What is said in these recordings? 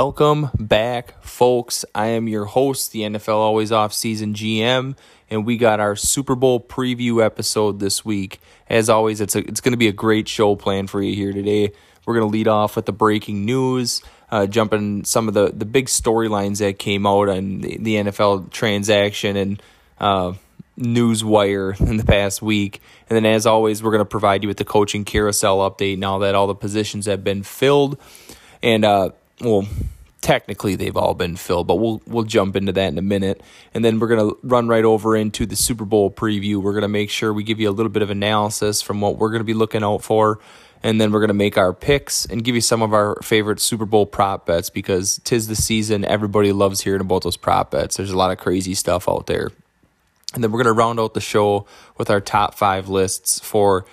Welcome back, folks. I am your host, the NFL Always Off Season GM, and we got our Super Bowl preview episode this week. As always, it's a, it's going to be a great show planned for you here today. We're going to lead off with the breaking news, uh, jumping some of the, the big storylines that came out on the, the NFL transaction and uh, news wire in the past week. And then, as always, we're going to provide you with the coaching carousel update now that all the positions have been filled. And uh, well, technically they've all been filled, but we'll we'll jump into that in a minute. And then we're gonna run right over into the Super Bowl preview. We're gonna make sure we give you a little bit of analysis from what we're gonna be looking out for. And then we're going to make our picks and give you some of our favorite Super Bowl prop bets because tis the season. Everybody loves hearing about those prop bets. There's a lot of crazy stuff out there. And then we're going to round out the show with our top five lists for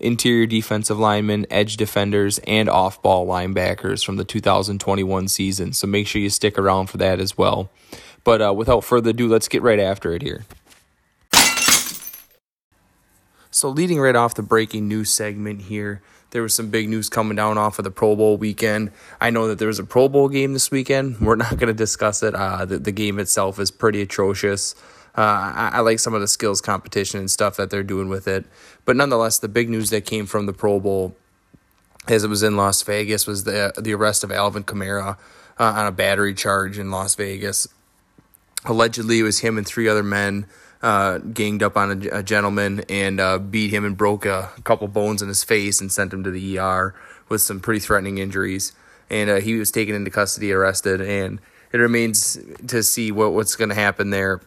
interior defensive linemen, edge defenders, and off ball linebackers from the 2021 season. So make sure you stick around for that as well. But uh, without further ado, let's get right after it here. So, leading right off the breaking news segment here, there was some big news coming down off of the Pro Bowl weekend. I know that there was a Pro Bowl game this weekend. We're not going to discuss it. Uh, the, the game itself is pretty atrocious. Uh, I, I, like some of the skills competition and stuff that they're doing with it. But nonetheless, the big news that came from the Pro Bowl, as it was in Las Vegas, was the the arrest of Alvin Kamara uh, on a battery charge in Las Vegas. Allegedly, it was him and three other men uh, ganged up on a, a gentleman and uh, beat him and broke a, couple bones in his face and sent him to the ER with some pretty threatening injuries. And uh, he was taken into custody, arrested, and it remains to see what, what's going to happen there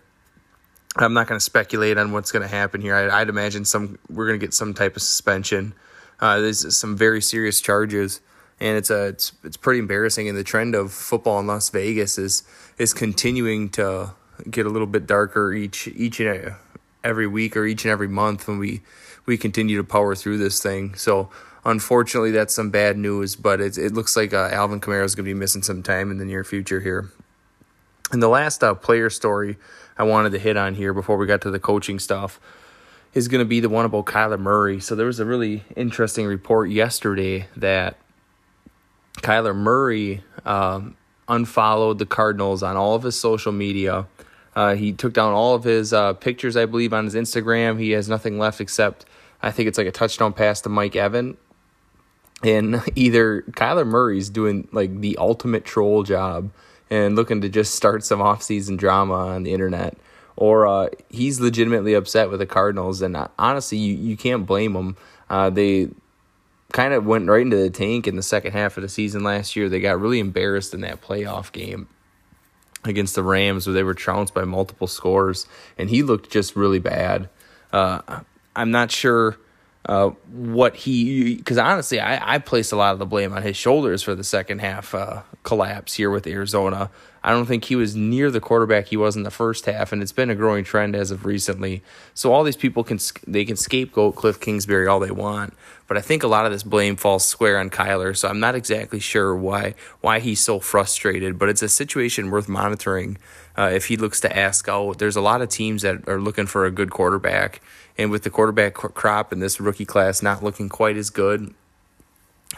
I'm not going to speculate on what's going to happen here. I, would imagine some we're going to get some type of suspension. Uh, there's some very serious charges, and it's a it's it's pretty embarrassing. And the trend of football in Las Vegas is is continuing to get a little bit darker each each and every week or each and every month when we we continue to power through this thing. So unfortunately, that's some bad news. But it it looks like uh, Alvin Kamara is going to be missing some time in the near future here. And the last uh, player story I wanted to hit on here before we got to the coaching stuff is going to be the one about Kyler Murray. So there was a really interesting report yesterday that Kyler Murray um, unfollowed the Cardinals on all of his social media. Uh, he took down all of his uh, pictures, I believe, on his Instagram. He has nothing left except I think it's like a touchdown pass to Mike Evan. And either Kyler Murray's doing like the ultimate troll job and looking to just start some off-season drama on the internet, or uh, he's legitimately upset with the Cardinals. And uh, honestly, you, you can't blame him. Uh, they kind of went right into the tank in the second half of the season last year. They got really embarrassed in that playoff game against the Rams where they were trounced by multiple scores, and he looked just really bad. Uh, I'm not sure uh, what he because honestly I, I placed a lot of the blame on his shoulders for the second half uh, collapse here with Arizona. I don't think he was near the quarterback he was in the first half, and it's been a growing trend as of recently. So all these people can they can scapegoat Cliff Kingsbury all they want, but I think a lot of this blame falls square on Kyler. So I'm not exactly sure why why he's so frustrated, but it's a situation worth monitoring. Uh, if he looks to ask out, there's a lot of teams that are looking for a good quarterback and with the quarterback crop and this rookie class not looking quite as good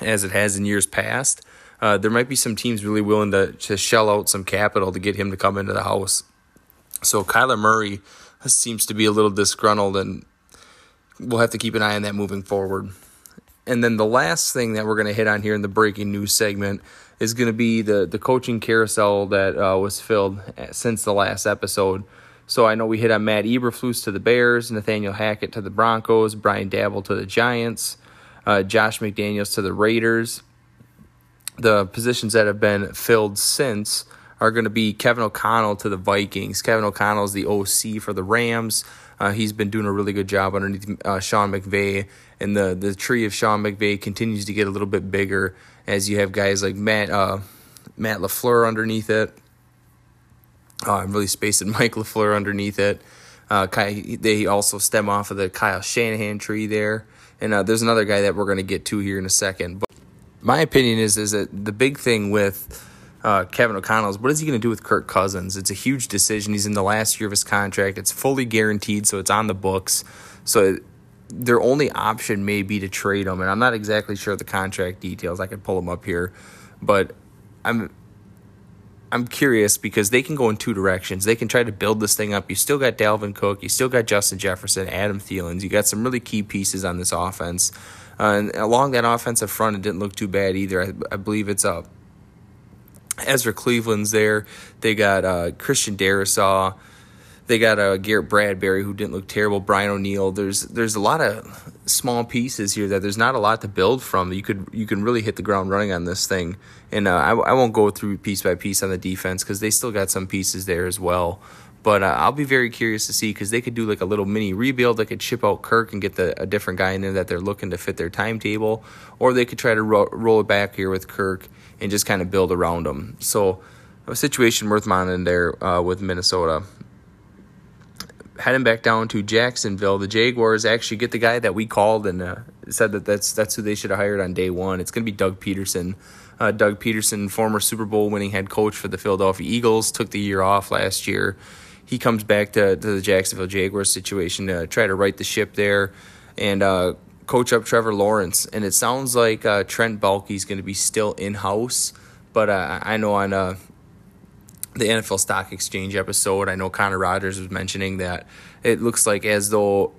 as it has in years past, uh, there might be some teams really willing to, to shell out some capital to get him to come into the house. So Kyler Murray seems to be a little disgruntled, and we'll have to keep an eye on that moving forward. And then the last thing that we're going to hit on here in the breaking news segment is going to be the, the coaching carousel that uh, was filled uh, since the last episode. So I know we hit on Matt Eberflus to the Bears, Nathaniel Hackett to the Broncos, Brian Daboll to the Giants, uh, Josh McDaniels to the Raiders. The positions that have been filled since are going to be Kevin O'Connell to the Vikings. Kevin O'Connell is the OC for the Rams. Uh, he's been doing a really good job underneath uh, Sean McVay, and the the tree of Sean McVay continues to get a little bit bigger as you have guys like Matt uh, Matt Lafleur underneath it. I'm really spacing Mike LaFleur underneath it. Uh, they also stem off of the Kyle Shanahan tree there. And uh, there's another guy that we're going to get to here in a second. But my opinion is is that the big thing with uh, Kevin O'Connell is what is he going to do with Kirk Cousins? It's a huge decision. He's in the last year of his contract. It's fully guaranteed, so it's on the books. So their only option may be to trade him. And I'm not exactly sure of the contract details. I could pull them up here. But I'm I'm curious because they can go in two directions. They can try to build this thing up. You still got Dalvin Cook, you still got Justin Jefferson, Adam Thielen. You got some really key pieces on this offense. Uh, and along that offensive front, it didn't look too bad either. I, I believe it's uh, Ezra Cleveland's there. They got uh, Christian Darrisaw. They got uh, Garrett Bradbury, who didn't look terrible. Brian O'Neill. There's there's a lot of small pieces here that there's not a lot to build from. You could you can really hit the ground running on this thing. And uh, I, I won't go through piece by piece on the defense because they still got some pieces there as well. But uh, I'll be very curious to see because they could do like a little mini rebuild. They could ship out Kirk and get the, a different guy in there that they're looking to fit their timetable, or they could try to ro- roll it back here with Kirk and just kind of build around him. So a situation worth monitoring there uh, with Minnesota heading back down to Jacksonville, the Jaguars actually get the guy that we called and uh, said that that's that's who they should have hired on day one. It's going to be Doug Pederson. Uh, Doug Pederson, former Super Bowl winning head coach for the Philadelphia Eagles, took the year off last year. He comes back to, to the Jacksonville Jaguars situation to try to right the ship there and uh, coach up Trevor Lawrence. And it sounds like uh, Trent Baalke is going to be still in house, but uh, I know on uh, the NFL Stock Exchange episode, I know Connor Rogers was mentioning that it looks like as though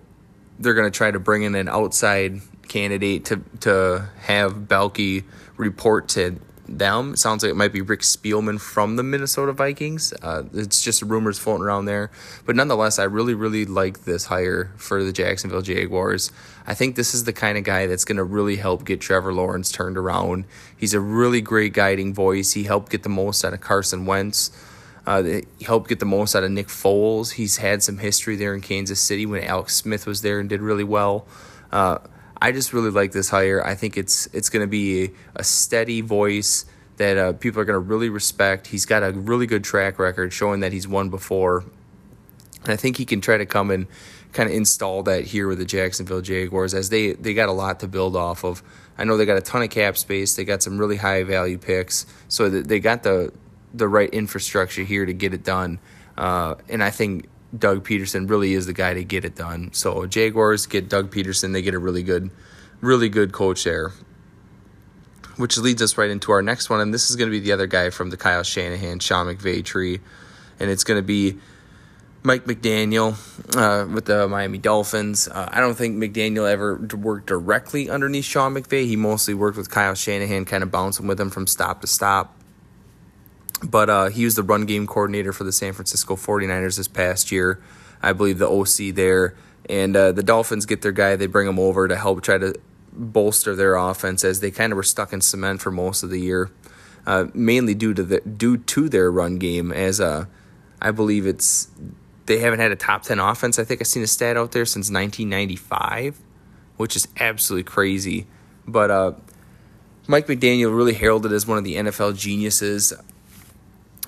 they're going to try to bring in an outside candidate to to have Baalke report to them. Sounds like it might be Rick Spielman from the Minnesota Vikings. Uh, it's just rumors floating around there, but nonetheless, I really really like this hire for the Jacksonville Jaguars. I think this is the kind of guy that's going to really help get Trevor Lawrence turned around. He's a really great guiding voice. He helped get the most out of Carson Wentz. Uh, he helped get the most out of Nick Foles. He's had some history there in Kansas City when Alex Smith was there and did really well. Uh, I just really like this hire. I think it's it's going to be a, a, steady voice that uh, people are going to really respect. He's got a really good track record showing that he's won before. And I think he can try to come and kind of install that here with the Jacksonville Jaguars as they, they got a lot to build off of. I know they got a ton of cap space. They got some really high value picks. So they got the the right infrastructure here to get it done. Uh, and I think Doug Pederson really is the guy to get it done. So Jaguars get Doug Pederson; they get a really good, really good coach there. Which leads us right into our next one, and this is going to be the other guy from the Kyle Shanahan, Sean McVay tree, and it's going to be Mike McDaniel uh, with the Miami Dolphins. Uh, I don't think McDaniel ever worked directly underneath Sean McVay. He mostly worked with Kyle Shanahan, kind of bouncing with him from stop to stop. But uh, he was the run game coordinator for the San Francisco 49ers this past year. I believe the OC there. And uh, the Dolphins get their guy, they bring him over to help try to bolster their offense as they kind of were stuck in cement for most of the year, uh, mainly due to the due to their run game. As uh, I believe it's they haven't had a top ten offense. I think I've seen a stat out there since 1995, which is absolutely crazy. But uh, Mike McDaniel really heralded as one of the NFL geniuses.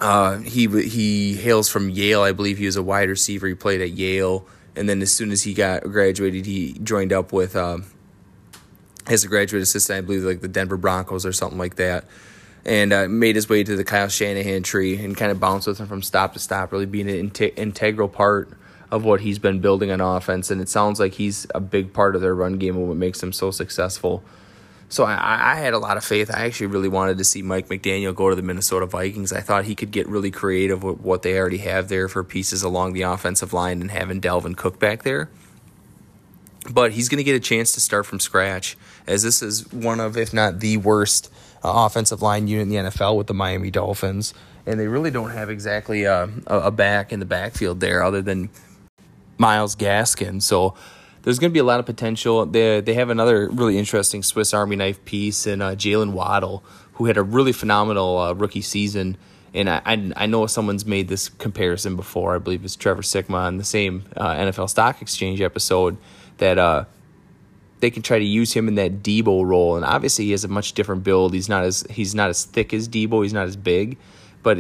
Uh, he he hails from Yale, I believe. He was a wide receiver. He played at Yale, and then as soon as he got graduated, he joined up with uh, as a graduate assistant, I believe, like the Denver Broncos or something like that, and uh, made his way to the Kyle Shanahan tree and kind of bounced with him from stop to stop, really being an integral part of what he's been building on offense. And it sounds like he's a big part of their run game and what makes them so successful. So I, I, had a lot of faith. I actually really wanted to see Mike McDaniel go to the Minnesota Vikings. I thought he could get really creative with what they already have there for pieces along the offensive line and having Dalvin Cook back there. But he's going to get a chance to start from scratch, as this is one of, if not the worst, uh, offensive line unit in the NFL with the Miami Dolphins. And they really don't have exactly a, a back in the backfield there other than Myles Gaskin. So there's going to be a lot of potential. They they have another really interesting Swiss Army knife piece in uh, Jaylen Waddle, who had a really phenomenal uh, rookie season. And I, I, I know someone's made this comparison before. I believe it's Trevor Sikkema on the same uh, NFL Stock Exchange episode that uh, they can try to use him in that Deebo role. And obviously, he has a much different build. He's not as he's not as thick as Deebo. He's not as big, but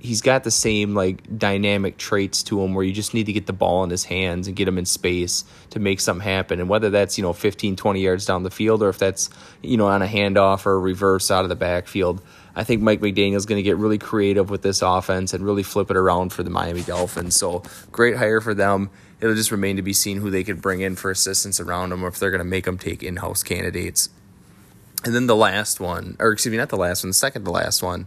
he's got the same like dynamic traits to him where you just need to get the ball in his hands and get him in space to make something happen. And whether that's you know 15 20 yards down the field or if that's you know on a handoff or a reverse out of the backfield i think mike mcdaniel's going to get really creative with this offense and really flip it around for the miami dolphins. So great hire for them. It'll just remain to be seen who they could bring in for assistance around them or if they're going to make them take in-house candidates And then the last one, or excuse me, not the last one, the second to last one,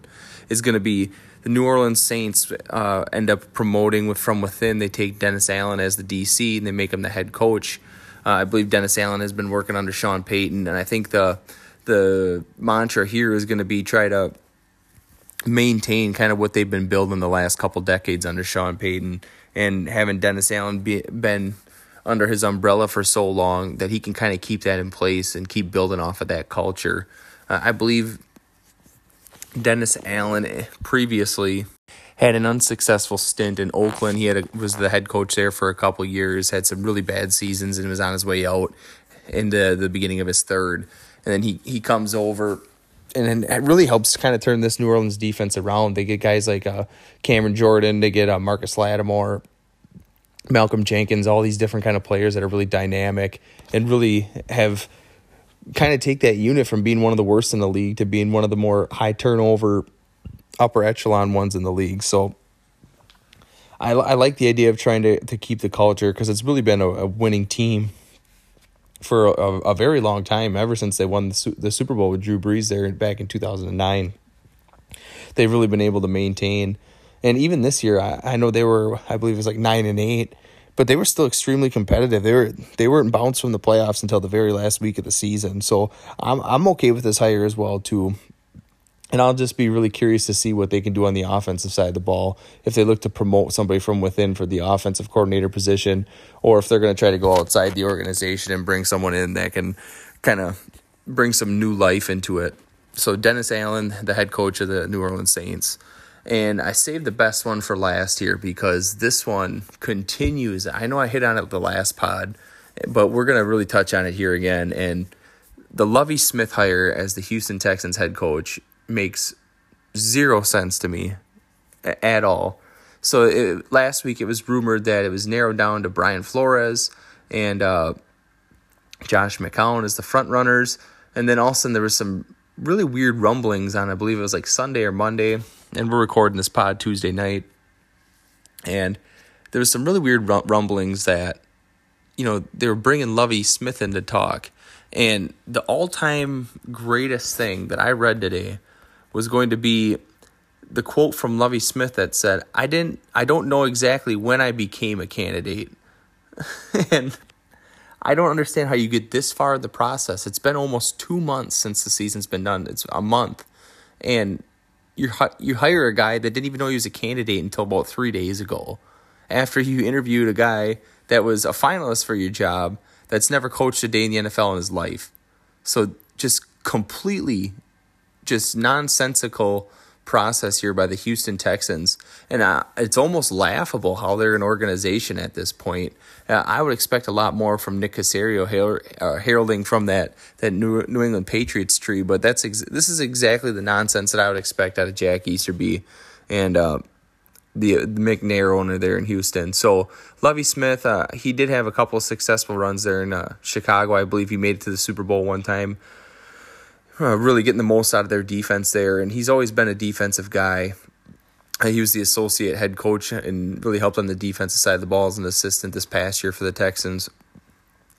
is going to be the New Orleans Saints uh, end up promoting with from within. They take Dennis Allen as the DC and they make him the head coach. Uh, I believe Dennis Allen has been working under Sean Payton, and I think the the mantra here is going to be try to maintain kind of what they've been building the last couple decades under Sean Payton, and having Dennis Allen be, been under his umbrella for so long that he can kind of keep that in place and keep building off of that culture. Uh, I believe Dennis Allen eh, previously had an unsuccessful stint in Oakland. He had a, was the head coach there for a couple years, had some really bad seasons, and was on his way out into the beginning of his third. And then he he comes over, and it really helps kind of turn this New Orleans defense around. They get guys like uh, Cameron Jordan, they get uh, Marcus Lattimore, Malcolm Jenkins, all these different kind of players that are really dynamic and really have kind of take that unit from being one of the worst in the league to being one of the more high turnover upper echelon ones in the league. So I, I like the idea of trying to, to keep the culture because it's really been a, a winning team for a, a, very long time, ever since they won the, the Super Bowl with Drew Brees there back in 2009. They've really been able to maintain. And even this year, I, I know they were, I believe it was like nine and eight but they were still extremely competitive. They were they weren't bounced from the playoffs until the very last week of the season. So I'm I'm okay with this hire as well too. And I'll just be really curious to see what they can do on the offensive side of the ball. If they look to promote somebody from within for the offensive coordinator position, or if they're going to try to go outside the organization and bring someone in that can kind of bring some new life into it. So Dennis Allen, the head coach of the New Orleans Saints, and I saved the best one for last here because this one continues. I know I hit on it the last pod, but we're going to really touch on it here again. And the Lovie Smith hire as the Houston Texans head coach makes zero sense to me at all. So it, last week it was rumored that it was narrowed down to Brian Flores and uh, Josh McCown as the front runners. And then all of a sudden there was some really weird rumblings on, I believe it was like Sunday or Monday and we're recording this pod Tuesday night, and there was some really weird rumblings that, you know, they were bringing Lovie Smith in to talk, and the all-time greatest thing that I read today was going to be the quote from Lovie Smith that said, "I didn't, I don't know exactly when I became a candidate," and. I don't understand how you get this far in the process. It's been almost two months since the season's been done. It's a month. And you you hire a guy that didn't even know he was a candidate until about three days ago, after you interviewed a guy that was a finalist for your job that's never coached a day in the NFL in his life. So just completely, just nonsensical process here by the Houston Texans, and uh, it's almost laughable how they're an organization at this point. Uh, I would expect a lot more from Nick Caserio her- uh, heralding from that that New, New England Patriots tree, but that's ex- this is exactly the nonsense that I would expect out of Jack Easterby and uh, the, the McNair owner there in Houston. So Lovie Smith, uh, he did have a couple of successful runs there in uh, Chicago. I believe he made it to the Super Bowl one time uh, really getting the most out of their defense there. And he's always been a defensive guy. Uh, he was the associate head coach and really helped on the defensive side of the ball as an assistant this past year for the Texans.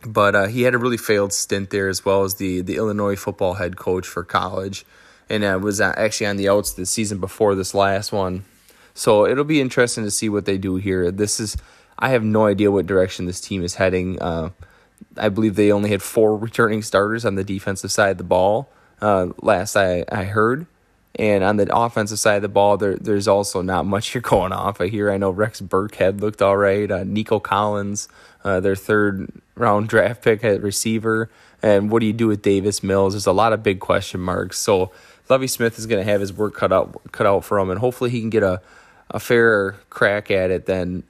But uh, he had a really failed stint there as well as the, the Illinois football head coach for college. And uh, was actually on the outs the season before this last one. So it'll be interesting to see what they do here. This is, I have no idea what direction this team is heading. Uh, I believe they only had four returning starters on the defensive side of the ball uh, last I, I heard. And on the offensive side of the ball, there there's also not much you're going off of here. I know Rex Burkhead looked all right. Uh, Nico Collins, uh, their third round draft pick at receiver. And what do you do with Davis Mills? There's a lot of big question marks. So Lovie Smith is going to have his work cut out cut out for him, and hopefully he can get a a fairer crack at it than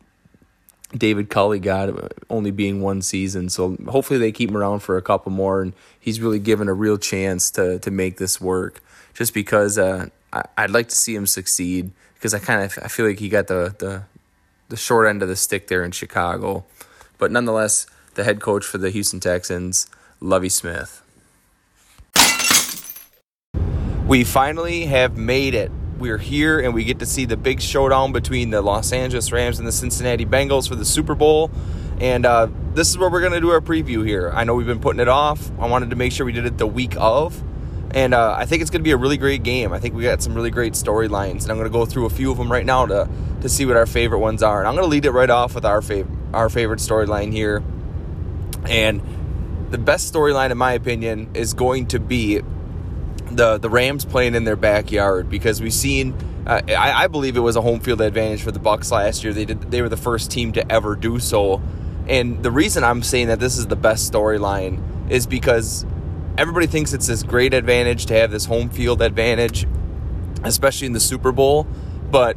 David Culley got, only being one season. So hopefully they keep him around for a couple more, and he's really given a real chance to to make this work. Just because uh, I, would like to see him succeed, because I kind of I feel like he got the the the short end of the stick there in Chicago, but nonetheless, the head coach for the Houston Texans, Lovie Smith. We finally have made it we're here and we get to see the big showdown between the Los Angeles Rams and the Cincinnati Bengals for the Super Bowl. And uh, this is where we're going to do our preview here. I know we've been putting it off. I wanted to make sure we did it the week of. And uh, I think it's going to be a really great game. I think we got some really great storylines, and I'm going to go through a few of them right now to to see what our favorite ones are. And I'm going to lead it right off with our favorite our favorite storyline here. And the best storyline, in my opinion, is going to be the the Rams playing in their backyard because we've seen. Uh, I, I believe it was a home field advantage for the Bucs last year. They did. They were the first team to ever do so. And the reason I'm saying that this is the best storyline is because everybody thinks it's this great advantage to have this home field advantage, especially in the Super Bowl. But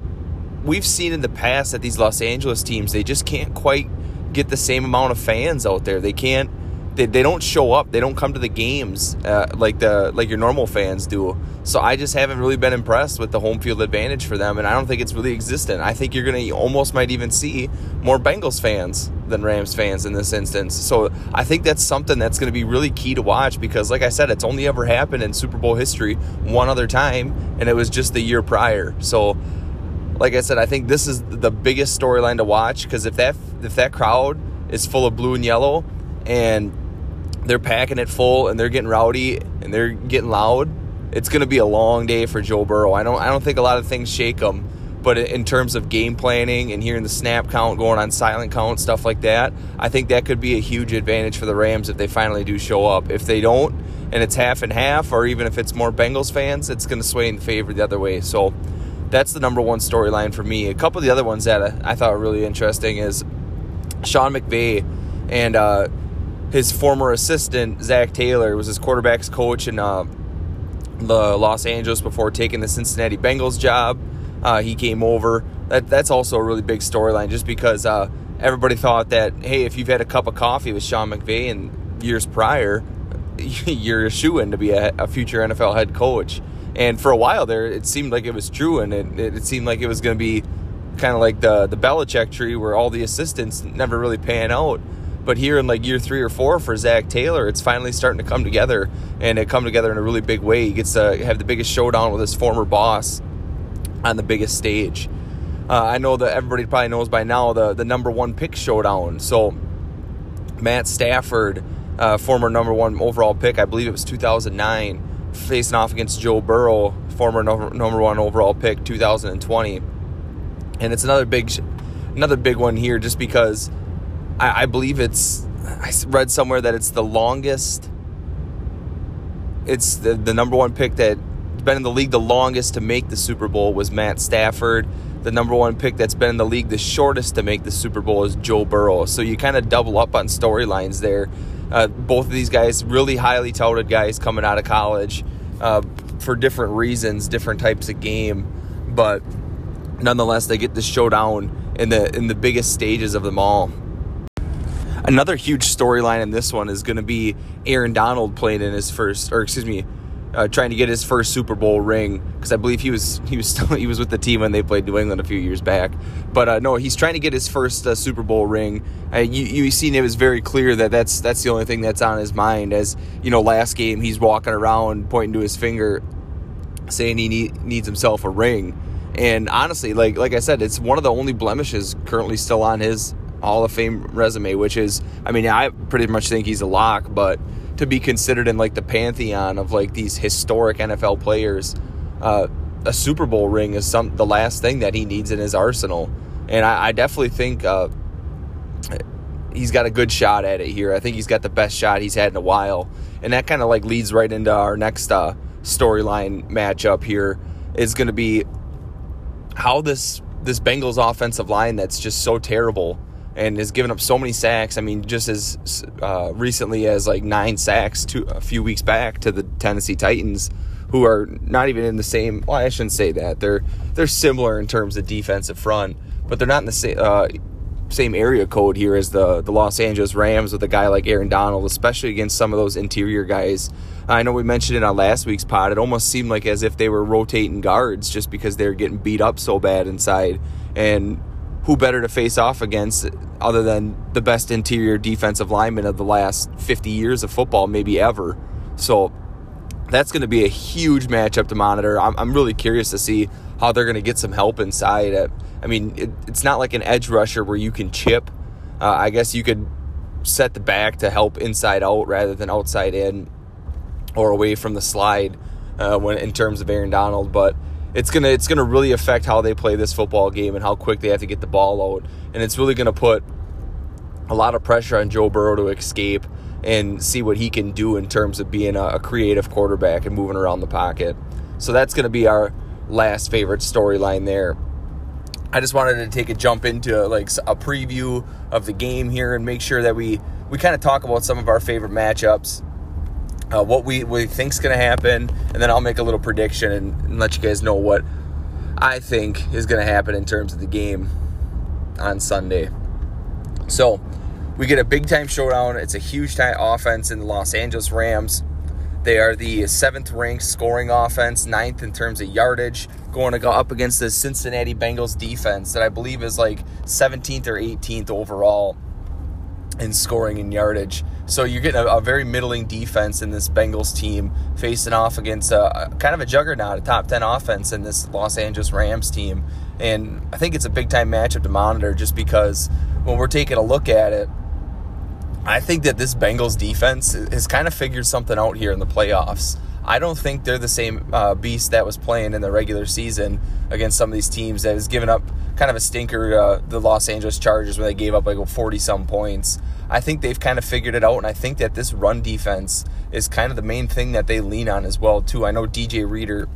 we've seen in the past that these Los Angeles teams, they just can't quite get the same amount of fans out there. They can't. They, they don't show up. They don't come to the games uh, like the like your normal fans do. So I just haven't really been impressed with the home field advantage for them, and I don't think it's really existent. I think you're gonna almost might even see more Bengals fans than Rams fans in this instance. So I think that's something that's going to be really key to watch because, like I said, it's only ever happened in Super Bowl history one other time, and it was just the year prior. So, like I said, I think this is the biggest storyline to watch because if that if that crowd is full of blue and yellow and they're packing it full and they're getting rowdy and they're getting loud, it's going to be a long day for Joe Burrow. I don't I don't think a lot of things shake him but in terms of game planning and hearing the snap count going on silent count, stuff like that, I think that could be a huge advantage for the Rams if they finally do show up. If they don't, and it's half and half, or even if it's more Bengals fans, it's going to sway in favor the other way. So that's the number one storyline for me. A couple of the other ones that I thought were really interesting is Sean McVay and uh, his former assistant Zac Taylor was his quarterbacks coach in uh, the Los Angeles before taking the Cincinnati Bengals job uh, he came over. That that's also a really big storyline, just because uh, everybody thought that hey, if you've had a cup of coffee with Sean McVay in years prior, you're a shoe in to be a, a, future NFL head coach. And for a while there, it seemed like it was true, and it, it, it seemed like it was going to be kind of like the the Belichick tree, where all the assistants never really pan out. But here in like year three or four for Zac Taylor, it's finally starting to come together, and it come together in a really big way. He gets to have the biggest showdown with his former boss on the biggest stage. Uh, I know that everybody probably knows by now the, the number one pick showdown. So, Matt Stafford, uh, former number one overall pick, I believe it was 2009, facing off against Joe Burrow, former number, number one overall pick, 2020. And it's another big, another big one here, just because I, I believe it's. I read somewhere that it's the longest. It's the, the number one pick that's been in the league the longest to make the Super Bowl was Matt Stafford. The number one pick that's been in the league the shortest to make the Super Bowl is Joe Burrow. So you kind of double up on storylines there. Uh, both of these guys, really highly touted guys coming out of college uh, for different reasons, different types of game. But nonetheless, they get the showdown in the in the biggest stages of them all. Another huge storyline in this one is going to be Aaron Donald playing in his first, or excuse me, uh, trying to get his first Super Bowl ring because I believe he was he was still he was with the team when they played New England a few years back. But uh, no, he's trying to get his first uh, Super Bowl ring. Uh, you you seen it was very clear that that's that's the only thing that's on his mind. As you know, last game he's walking around pointing to his finger, saying he need, needs himself a ring. And honestly, like like I said, it's one of the only blemishes currently still on his Hall of Fame resume, which is I mean I pretty much think he's a lock, but to be considered in like the pantheon of like these historic NFL players. Uh, a Super Bowl ring is some the last thing that he needs in his arsenal, and I, I definitely think uh, he's got a good shot at it here. I think he's got the best shot he's had in a while, and that kind of like leads right into our next uh, storyline matchup here is going to be how this this Bengals offensive line that's just so terrible and has given up so many sacks. I mean, just as uh, recently as like nine sacks to a few weeks back to the Tennessee Titans, who are not even in the same. Well, I shouldn't say that. They're they're similar in terms of defensive front, but they're not in the same. Uh, same area code here as the the Los Angeles Rams with a guy like Aaron Donald, especially against some of those interior guys. I know we mentioned it on last week's pod. It almost seemed like as if they were rotating guards just because they were getting beat up so bad inside. And who better to face off against other than the best interior defensive lineman of the last 50 years of football, maybe ever. So that's going to be a huge matchup to monitor. I'm, I'm really curious to see how they're going to get some help inside. I mean, it, it's not like an edge rusher where you can chip. Uh, I guess you could set the back to help inside out rather than outside in or away from the slide. uh, when in terms of Aaron Donald, but it's gonna it's gonna really affect how they play this football game and how quick they have to get the ball out, and it's really gonna put a lot of pressure on Joe Burrow to escape and see what he can do in terms of being a, a creative quarterback and moving around the pocket. So that's to be our last favorite storyline there. I just wanted to take a jump into like a preview of the game here and make sure that we we kind of talk about some of our favorite matchups, uh, what we we think's going to happen, and then I'll make a little prediction and, and let you guys know what I think is going to happen in terms of the game on Sunday. So we get a big time showdown. It's a huge time offense in the Los Angeles Rams. They are the seventh ranked scoring offense, ninth in terms of yardage, going to go up against the Cincinnati Bengals defense that I believe is like 17th or 18th overall in scoring and yardage. So you're getting a, a very middling defense in this Bengals team facing off against a, kind of a juggernaut, a top 10 offense in this Los Angeles Rams team. And I think it's a big time matchup to monitor just because when we're taking a look at it, I think that this Bengals defense has kind of figured something out here in the playoffs. I don't think they're the same uh, beast that was playing in the regular season against some of these teams that has given up kind of a stinker. Uh, the Los Angeles Chargers, where they gave up like 40 some points. I think they've kind of figured it out, and I think that this run defense is kind of the main thing that they lean on as well too. I know DJ Reader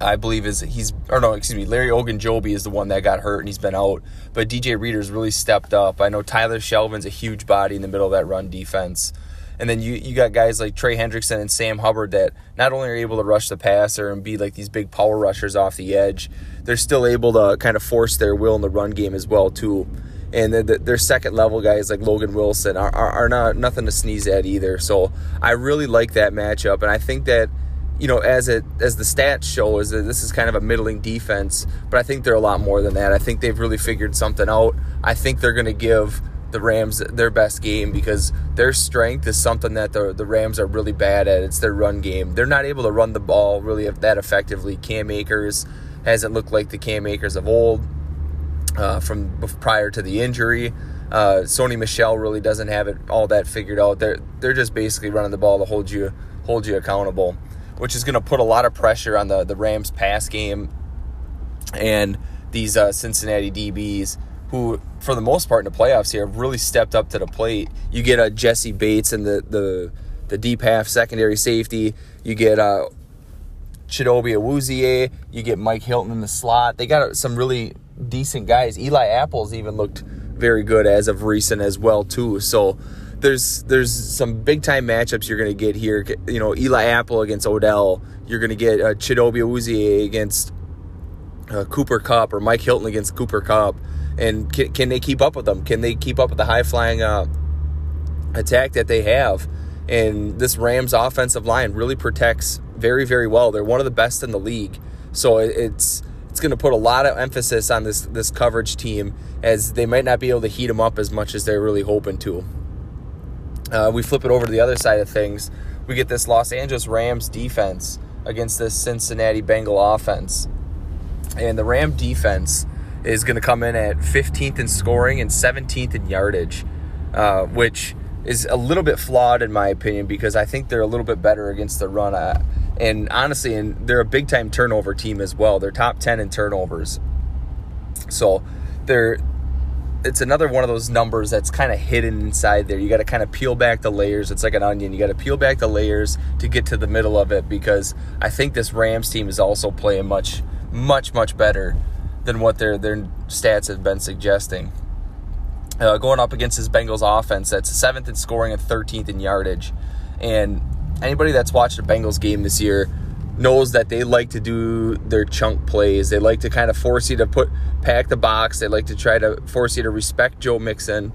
I believe is he's or no, excuse me, Larry Ogunjobi is the one that got hurt and he's been out. But DJ Reader's really stepped up. I know Tyler Shelvin's a huge body in the middle of that run defense. And then you you got guys like Trey Hendrickson and Sam Hubbard that not only are able to rush the passer and be like these big power rushers off the edge, they're still able to kind of force their will in the run game as well too. And their second level guys like Logan Wilson are, are, are not nothing to sneeze at either. So I really like that matchup, and I think that you know, as it as the stats show, is that this is kind of a middling defense, but I think they're a lot more than that. I think they've really figured something out. I think they're going to give the Rams their best game because their strength is something that the the Rams are really bad at. It's their run game. They're not able to run the ball really that effectively. Cam Akers hasn't looked like the Cam Akers of old uh, from prior to the injury. Uh, Sony Michel really doesn't have it all that figured out. They're they're just basically running the ball to hold you hold you accountable which is going to put a lot of pressure on the, the Rams pass game and these uh, Cincinnati DBs who, for the most part in the playoffs here, have really stepped up to the plate. You get a uh, Jessie Bates and the, the, the deep half secondary safety. You get uh, Chidobe Awuzie. You get Mike Hilton in the slot. They got some really decent guys. Eli Apples even looked very good as of recent as well too. So there's there's some big time matchups you're going to get here. You know, Eli Apple against Odell. You're going to get uh, Chidobe Awuzie against uh, Cooper Kupp or Mike Hilton against Cooper Kupp. And can, can they keep up with them? Can they keep up with the high flying uh, attack that they have? And this Rams offensive line really protects very very well. They're one of the best in the league. So it's it's going to put a lot of emphasis on this this coverage team as they might not be able to heat them up as much as they're really hoping to. Uh, we flip it over to the other side of things. We get this Los Angeles Rams defense against this Cincinnati Bengal offense. And the Ram defense is going to come in at 15th in scoring and 17th in yardage, uh, which is a little bit flawed in my opinion because I think they're a little bit better against the run. And honestly, and they're a big time turnover team as well. They're top 10 in turnovers. So they're it's another one of those numbers that's kind of hidden inside there. You got to kind of peel back the layers. It's like an onion. You got to peel back the layers to get to the middle of it because I think this Rams team is also playing much, much, much better than what their their stats have been suggesting. Uh, going up against this Bengals offense that's seventh in scoring and 13th in yardage, and anybody that's watched a Bengals game this year knows that they like to do their chunk plays. They like to kind of force you to put pack the box. They like to try to force you to respect Joe Mixon.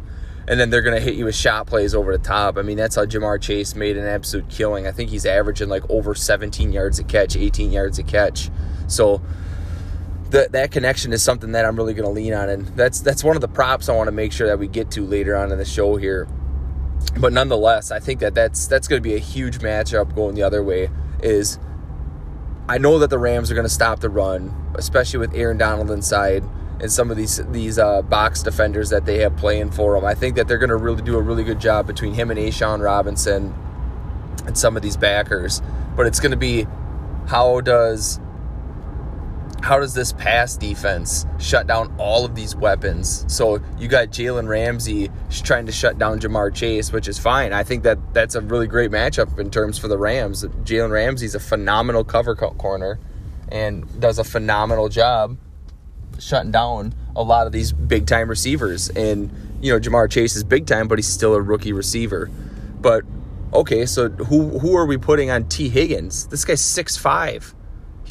And then they're going to hit you with shot plays over the top. I mean, that's how Ja'Marr Chase made an absolute killing. I think he's averaging like over 17 yards a catch, 18 yards a catch. So that that connection is something that I'm really going to lean on, and that's that's one of the props I want to make sure that we get to later on in the show here. But nonetheless, I think that that's that's going to be a huge matchup going the other way. Is I know that the Rams are going to stop the run, especially with Aaron Donald inside and some of these these uh, box defenders that they have playing for them. I think that they're going to really do a really good job between him and A'Shawn Robinson and some of these backers. But it's going to be how does how does this pass defense shut down all of these weapons? So you got Jalen Ramsey trying to shut down Ja'Marr Chase, which is fine. I think that that's a really great matchup in terms for the Rams. Jalen Ramsey's a phenomenal cover corner and does a phenomenal job shutting down a lot of these big time receivers. And you know Ja'Marr Chase is big time, but he's still a rookie receiver. But okay, so who who are we putting on Tee Higgins? This guy's six five.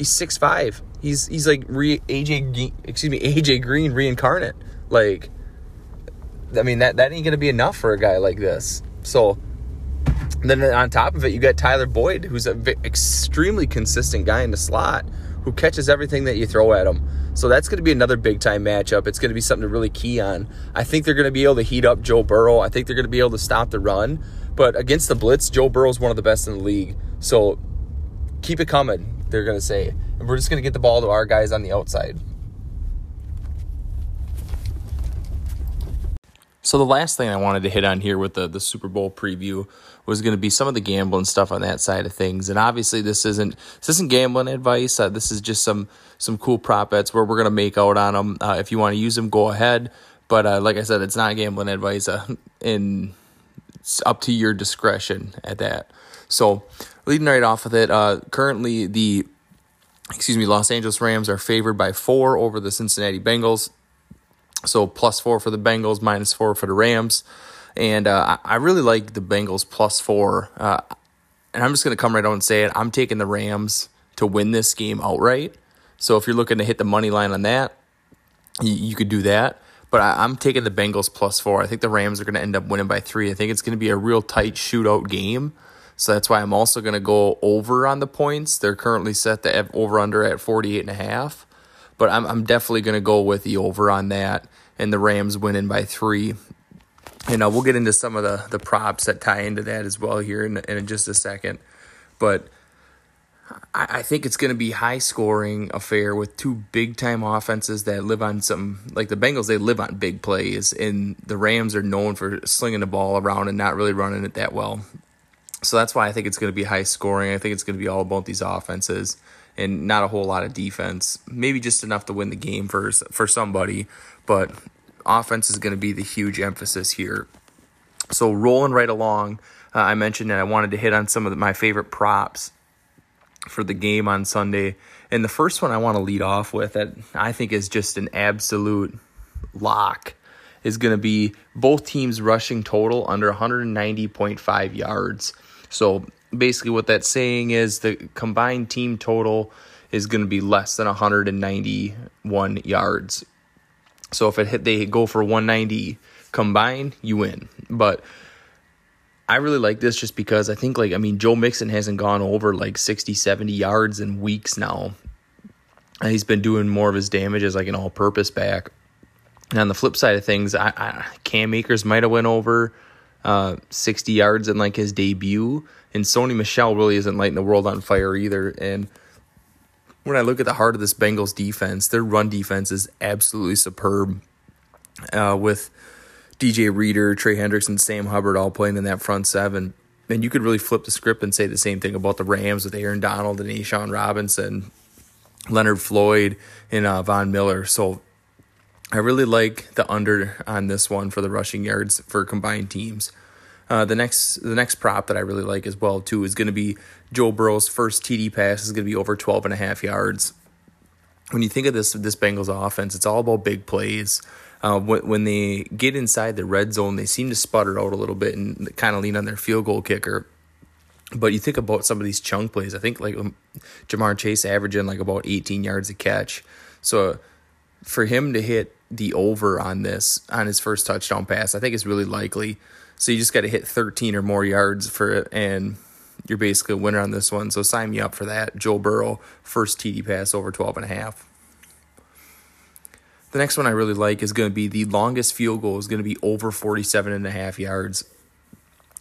He's six five. He's he's like re, AJ excuse me AJ Green reincarnate. Like, I mean that that ain't gonna be enough for a guy like this. So then on top of it, you got Tyler Boyd, who's an extremely consistent guy in the slot, who catches everything that you throw at him. So that's going to be another big time matchup. It's going to be something to really key on. I think they're going to be able to heat up Joe Burrow. I think they're going to be able to stop the run. But against the blitz, Joe Burrow is one of the best in the league. So keep it coming, they're going to say. And we're just going to get the ball to our guys on the outside. So the last thing I wanted to hit on here with the, the Super Bowl preview was going to be some of the gambling stuff on that side of things. And obviously, this isn't this isn't gambling advice. Uh, this is just some some cool prop bets where we're going to make out on them. Uh, if you want to use them, go ahead. But uh, like I said, it's not gambling advice, uh, and it's up to your discretion at that. So leading right off with it, uh, currently the excuse me Los Angeles Rams are favored by four over the Cincinnati Bengals. So plus four for the Bengals, minus four for the Rams. And uh, I really like the Bengals plus four. Uh, and I'm just going to come right out and say it. I'm taking the Rams to win this game outright. So if you're looking to hit the money line on that, you, you could do that. But I, am taking the Bengals plus four. I think the Rams are going to end up winning by three. I think it's going to be a real tight shootout game. So that's why I'm also going to go over on the points. They're currently set the over under at 48 and a half. But I'm, I'm definitely going to go with the over on that and the Rams winning by three. And uh, we'll get into some of the, the props that tie into that as well here in, in just a second. But I, I think it's going to be high scoring affair with two big time offenses that live on some like the Bengals. They live on big plays, and the Rams are known for slinging the ball around and not really running it that well. So that's why I think it's going to be high scoring. I think it's going to be all about these offenses and not a whole lot of defense. Maybe just enough to win the game for for somebody, but offense is going to be the huge emphasis here. So rolling right along, uh, I mentioned that I wanted to hit on some of the, my favorite props for the game on Sunday. And the first one I want to lead off with that I think is just an absolute lock is going to be both teams rushing total under 190.5 yards. So basically, what that's saying is the combined team total is going to be less than 191 yards. So if it hit, they go for 190 combined, you win. But I really like this just because I think like I mean Joe Mixon hasn't gone over like 60 70 yards in weeks now. And he's been doing more of his damage as like an all-purpose back. And on the flip side of things, I, I Cam Akers might have went over uh, 60 yards in like his debut, and Sony Michel really isn't lighting the world on fire either. And when I look at the heart of this Bengals defense, their run defense is absolutely superb. Uh, with DJ Reader, Trey Hendrickson, Sam Hubbard all playing in that front seven. And you could really flip the script and say the same thing about the Rams with Aaron Donald and A'Shawn Robinson, Leonard Floyd, and uh, Von Miller. So I really like the under on this one for the rushing yards for combined teams. Uh, the next the next prop that I really like as well too is going to be Joe Burrow's first TD pass is going to be over 12 and a half yards. When you think of this this Bengals offense, it's all about big plays uh, when, when they get inside the red zone, they seem to sputter out a little bit and kind of lean on their field goal kicker. But you think about some of these chunk plays. I think like um, Ja'Marr Chase averaging like about 18 yards a catch. So for him to hit the over on this on his first touchdown pass, I think is really likely. So you just got to hit 13 or more yards for it, and you're basically a winner on this one. So sign me up for that. Joe Burrow first TD pass over 12 and a half. The next one I really like is going to be the longest field goal is going to be over 47 and a half yards.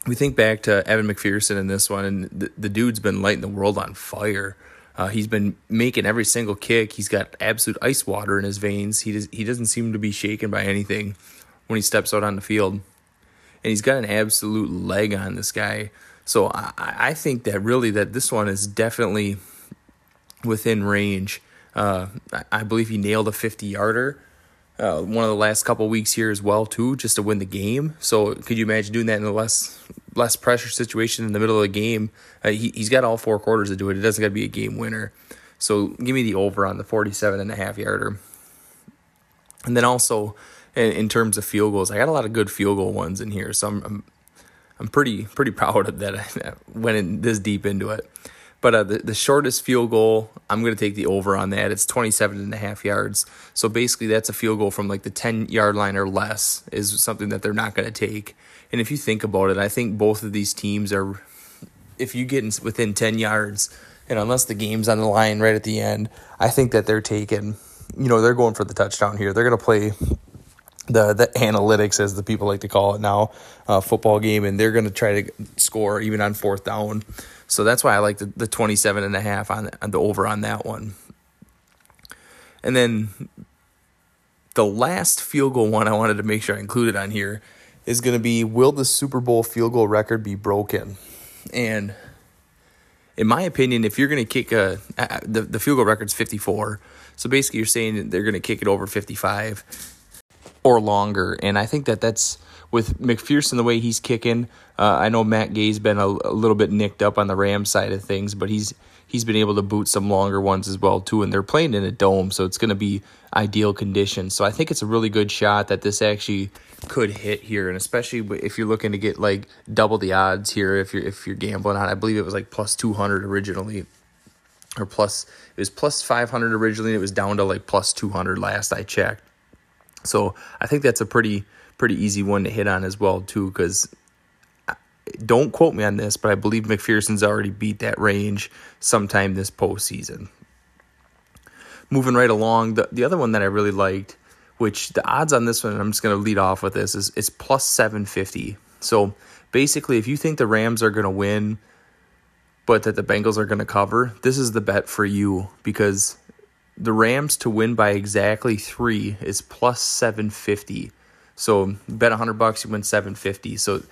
We think back to Evan McPherson in this one, and the, the dude's been lighting the world on fire. Uh, he's been making every single kick. He's got absolute ice water in his veins. He does, he doesn't seem to be shaken by anything when he steps out on the field, and he's got an absolute leg on this guy. So I, I think that really that this one is definitely within range. Uh, I believe he nailed a 50 yarder. Uh, one of the last couple weeks here as well too, just to win the game. So could you imagine doing that in the less less pressure situation in the middle of the game? Uh, he he's got all four quarters to do it. It doesn't got to be a game winner. So give me the over on the 47 and a half yarder. And then also in, in terms of field goals, I got a lot of good field goal ones in here. So I'm I'm, I'm pretty pretty proud of that. I went in this deep into it. But uh, the, the shortest field goal, I'm going to take the over on that. It's 27 and a half yards. So basically, that's a field goal from like the 10 yard line or less, is something that they're not going to take. And if you think about it, I think both of these teams are, if you get within 10 yards, and unless the game's on the line right at the end, I think that they're taking, you know, they're going for the touchdown here. They're going to play the the analytics, as the people like to call it now, uh, football game, and they're going to try to score even on fourth down. So that's why I like the, the 27 and a half on, on the over on that one. And then the last field goal one I wanted to make sure I included on here is going to be will the Super Bowl field goal record be broken? And in my opinion, if you're going to kick a the the field goal record's 54, so basically you're saying they're going to kick it over 55 or longer, and I think that that's with McPherson the way he's kicking. Uh, I know Matt Gay's been a, a, little bit nicked up on the Ram side of things, but he's he's been able to boot some longer ones as well too. And they're playing in a dome, so it's going to be ideal conditions. So I think it's a really good shot that this actually could hit here, and especially if you're looking to get like double the odds here. If you're if you're gambling on, I believe it was like plus two hundred originally. Or plus, it was plus 500 originally. And it was down to like plus 200 last I checked. So I think that's a pretty pretty easy one to hit on as well too because don't quote me on this, but I believe McPherson's already beat that range sometime this postseason. Moving right along, the, the other one that I really liked, which the odds on this one, I'm just going to lead off with this, is it's plus 750. So basically, if you think the Rams are going to win, but that the Bengals are going to cover, this is the bet for you because the Rams to win by exactly three is plus 750. So bet 100 bucks, you win 750. So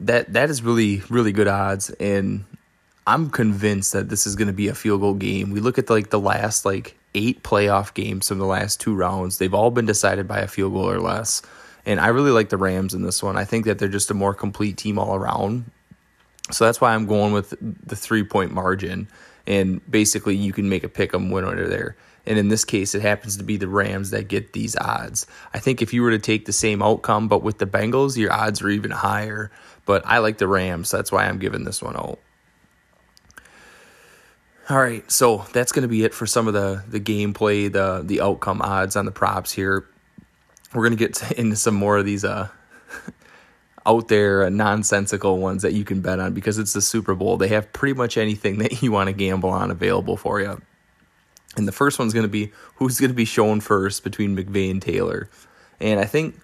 that that is really really good odds and I'm convinced that this is going to be a field goal game. We look at the, like the last like 8 playoff games from the last two rounds. They've all been decided by a field goal or less. And I really like the Rams in this one. I think that they're just a more complete team all around. So that's why I'm going with the 3-point margin and basically you can make a pick 'em winner there. And in this case, it happens to be the Rams that get these odds. I think if you were to take the same outcome, but with the Bengals, your odds are even higher. But I like the Rams. That's why I'm giving this one out. All right, so that's going to be it for some of the the gameplay, the the outcome odds on the props here. We're going to get into some more of these uh out there nonsensical ones that you can bet on because it's the Super Bowl. They have pretty much anything that you want to gamble on available for you. And the first one's going to be who's going to be shown first between McVay and Taylor. And I think,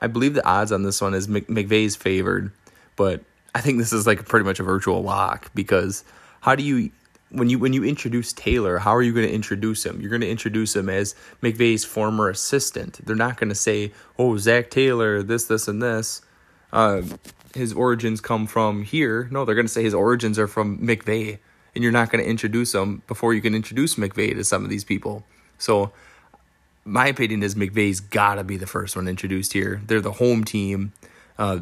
I believe the odds on this one is McVay's favored, but I think this is like pretty much a virtual lock because how do you when you when you introduce Taylor, how are you going to introduce him? You're going to introduce him as McVay's former assistant. They're not going to say, "Oh, Zac Taylor, this, this, and this." Uh, his origins come from here. No, they're going to say his origins are from McVay and you're not going to introduce him before you can introduce McVay to some of these people. So, my opinion is McVay's got to be the first one introduced here. They're the home team. Uh,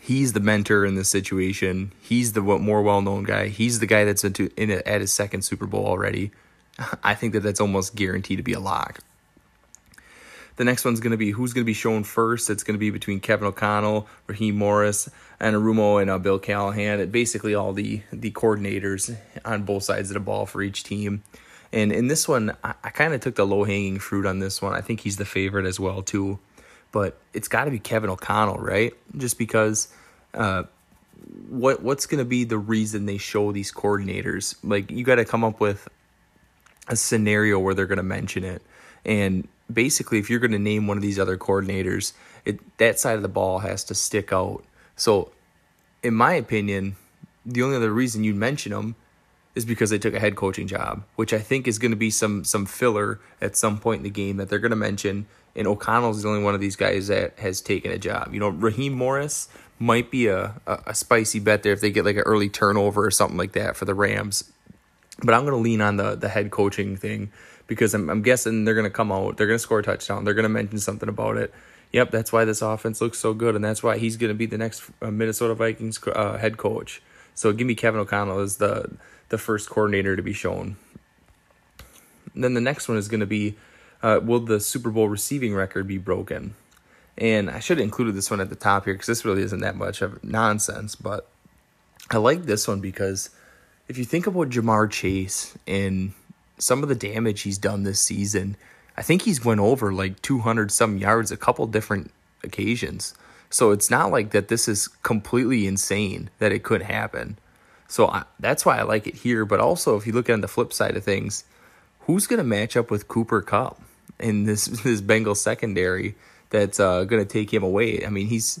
he's the mentor in this situation. He's the more well known guy. He's the guy that's into, in a, at his second Super Bowl already. I think that that's almost guaranteed to be a lock. The next one's going to be who's going to be shown first. It's going to be between Kevin O'Connell, Raheem Morris, and Anarumo and uh, Bill Callahan. It basically all the the coordinators on both sides of the ball for each team. And in this one, I, I kind of took the low hanging fruit on this one. I think he's the favorite as well too, but it's got to be Kevin O'Connell, right? Just because. Uh, what what's going to be the reason they show these coordinators? Like you got to come up with a scenario where they're going to mention it. And basically, if you're going to name one of these other coordinators, it, that side of the ball has to stick out. So, in my opinion, the only other reason you'd mention them is because they took a head coaching job, which I think is going to be some some filler at some point in the game that they're going to mention. And O'Connell's the only one of these guys that has taken a job. You know, Raheem Morris might be a, a, a spicy bet there if they get like an early turnover or something like that for the Rams But I'm going to lean on the the head coaching thing because I'm, I'm guessing they're going to come out, they're going to score a touchdown, they're going to mention something about it. Yep, that's why this offense looks so good, and that's why he's going to be the next uh, Minnesota Vikings uh, head coach. So give me Kevin O'Connell as the the first coordinator to be shown. And then the next one is going to be, uh, will the Super Bowl receiving record be broken? And I should have included this one at the top here because this really isn't that much of nonsense. But I like this one because if you think about Ja'Marr Chase and some of the damage he's done this season, I think he's went over like 200 some yards a couple different occasions. So it's not like that this is completely insane that it could happen. So I, that's why I like it here. But also, if you look on the flip side of things, who's going to match up with Cooper Kupp in this this Bengals secondary that's uh, going to take him away? I mean, he's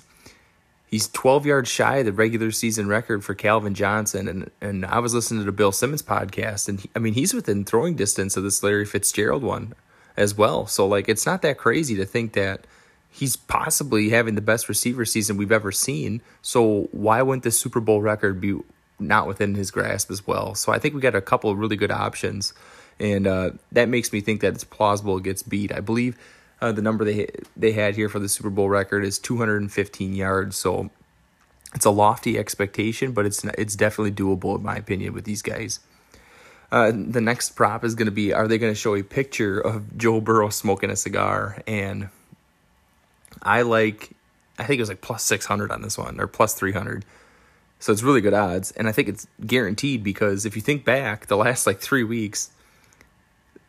he's 12 yards shy of the regular season record for Calvin Johnson, and and I was listening to the Bill Simmons podcast, and he, I mean he's within throwing distance of this Larry Fitzgerald one as well. So like, it's not that crazy to think that he's possibly having the best receiver season we've ever seen. So why wouldn't the Super Bowl record be not within his grasp as well? So I think we got a couple of really good options, and uh, that makes me think that it's plausible it gets beat. I believe uh, the number they they had here for the Super Bowl record is 215 yards. So it's a lofty expectation, but it's it's definitely doable in my opinion with these guys. Uh, the next prop is going to be: Are they going to show a picture of Joe Burrow smoking a cigar? And I like, I think it was like plus 600 on this one or plus 300. So it's really good odds. And I think it's guaranteed because if you think back, the last like three weeks,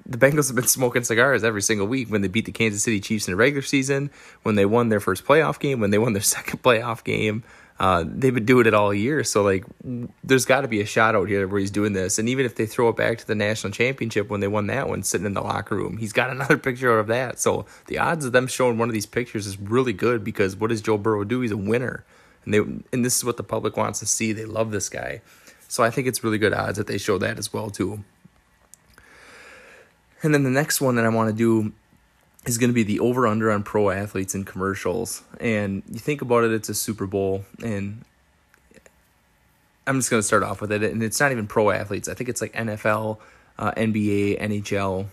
the Bengals have been smoking cigars every single week when they beat the Kansas City Chiefs in the regular season, when they won their first playoff game, when they won their second playoff game. Uh, they've been doing it all year. So, like, there's got to be a shot out here where he's doing this. And even if they throw it back to the national championship when they won that one, sitting in the locker room, he's got another picture of that. So, the odds of them showing one of these pictures is really good because what does Joe Burrow do? He's a winner. And, they, and this is what the public wants to see. They love this guy. So, I think it's really good odds that they show that as well, too. And then the next one that I want to do is going to be the over under on pro athletes and commercials. And you think about it, it's a Super Bowl, and I'm just going to start off with it. And it's not even pro athletes, I think it's like NFL, uh, NBA, NHL,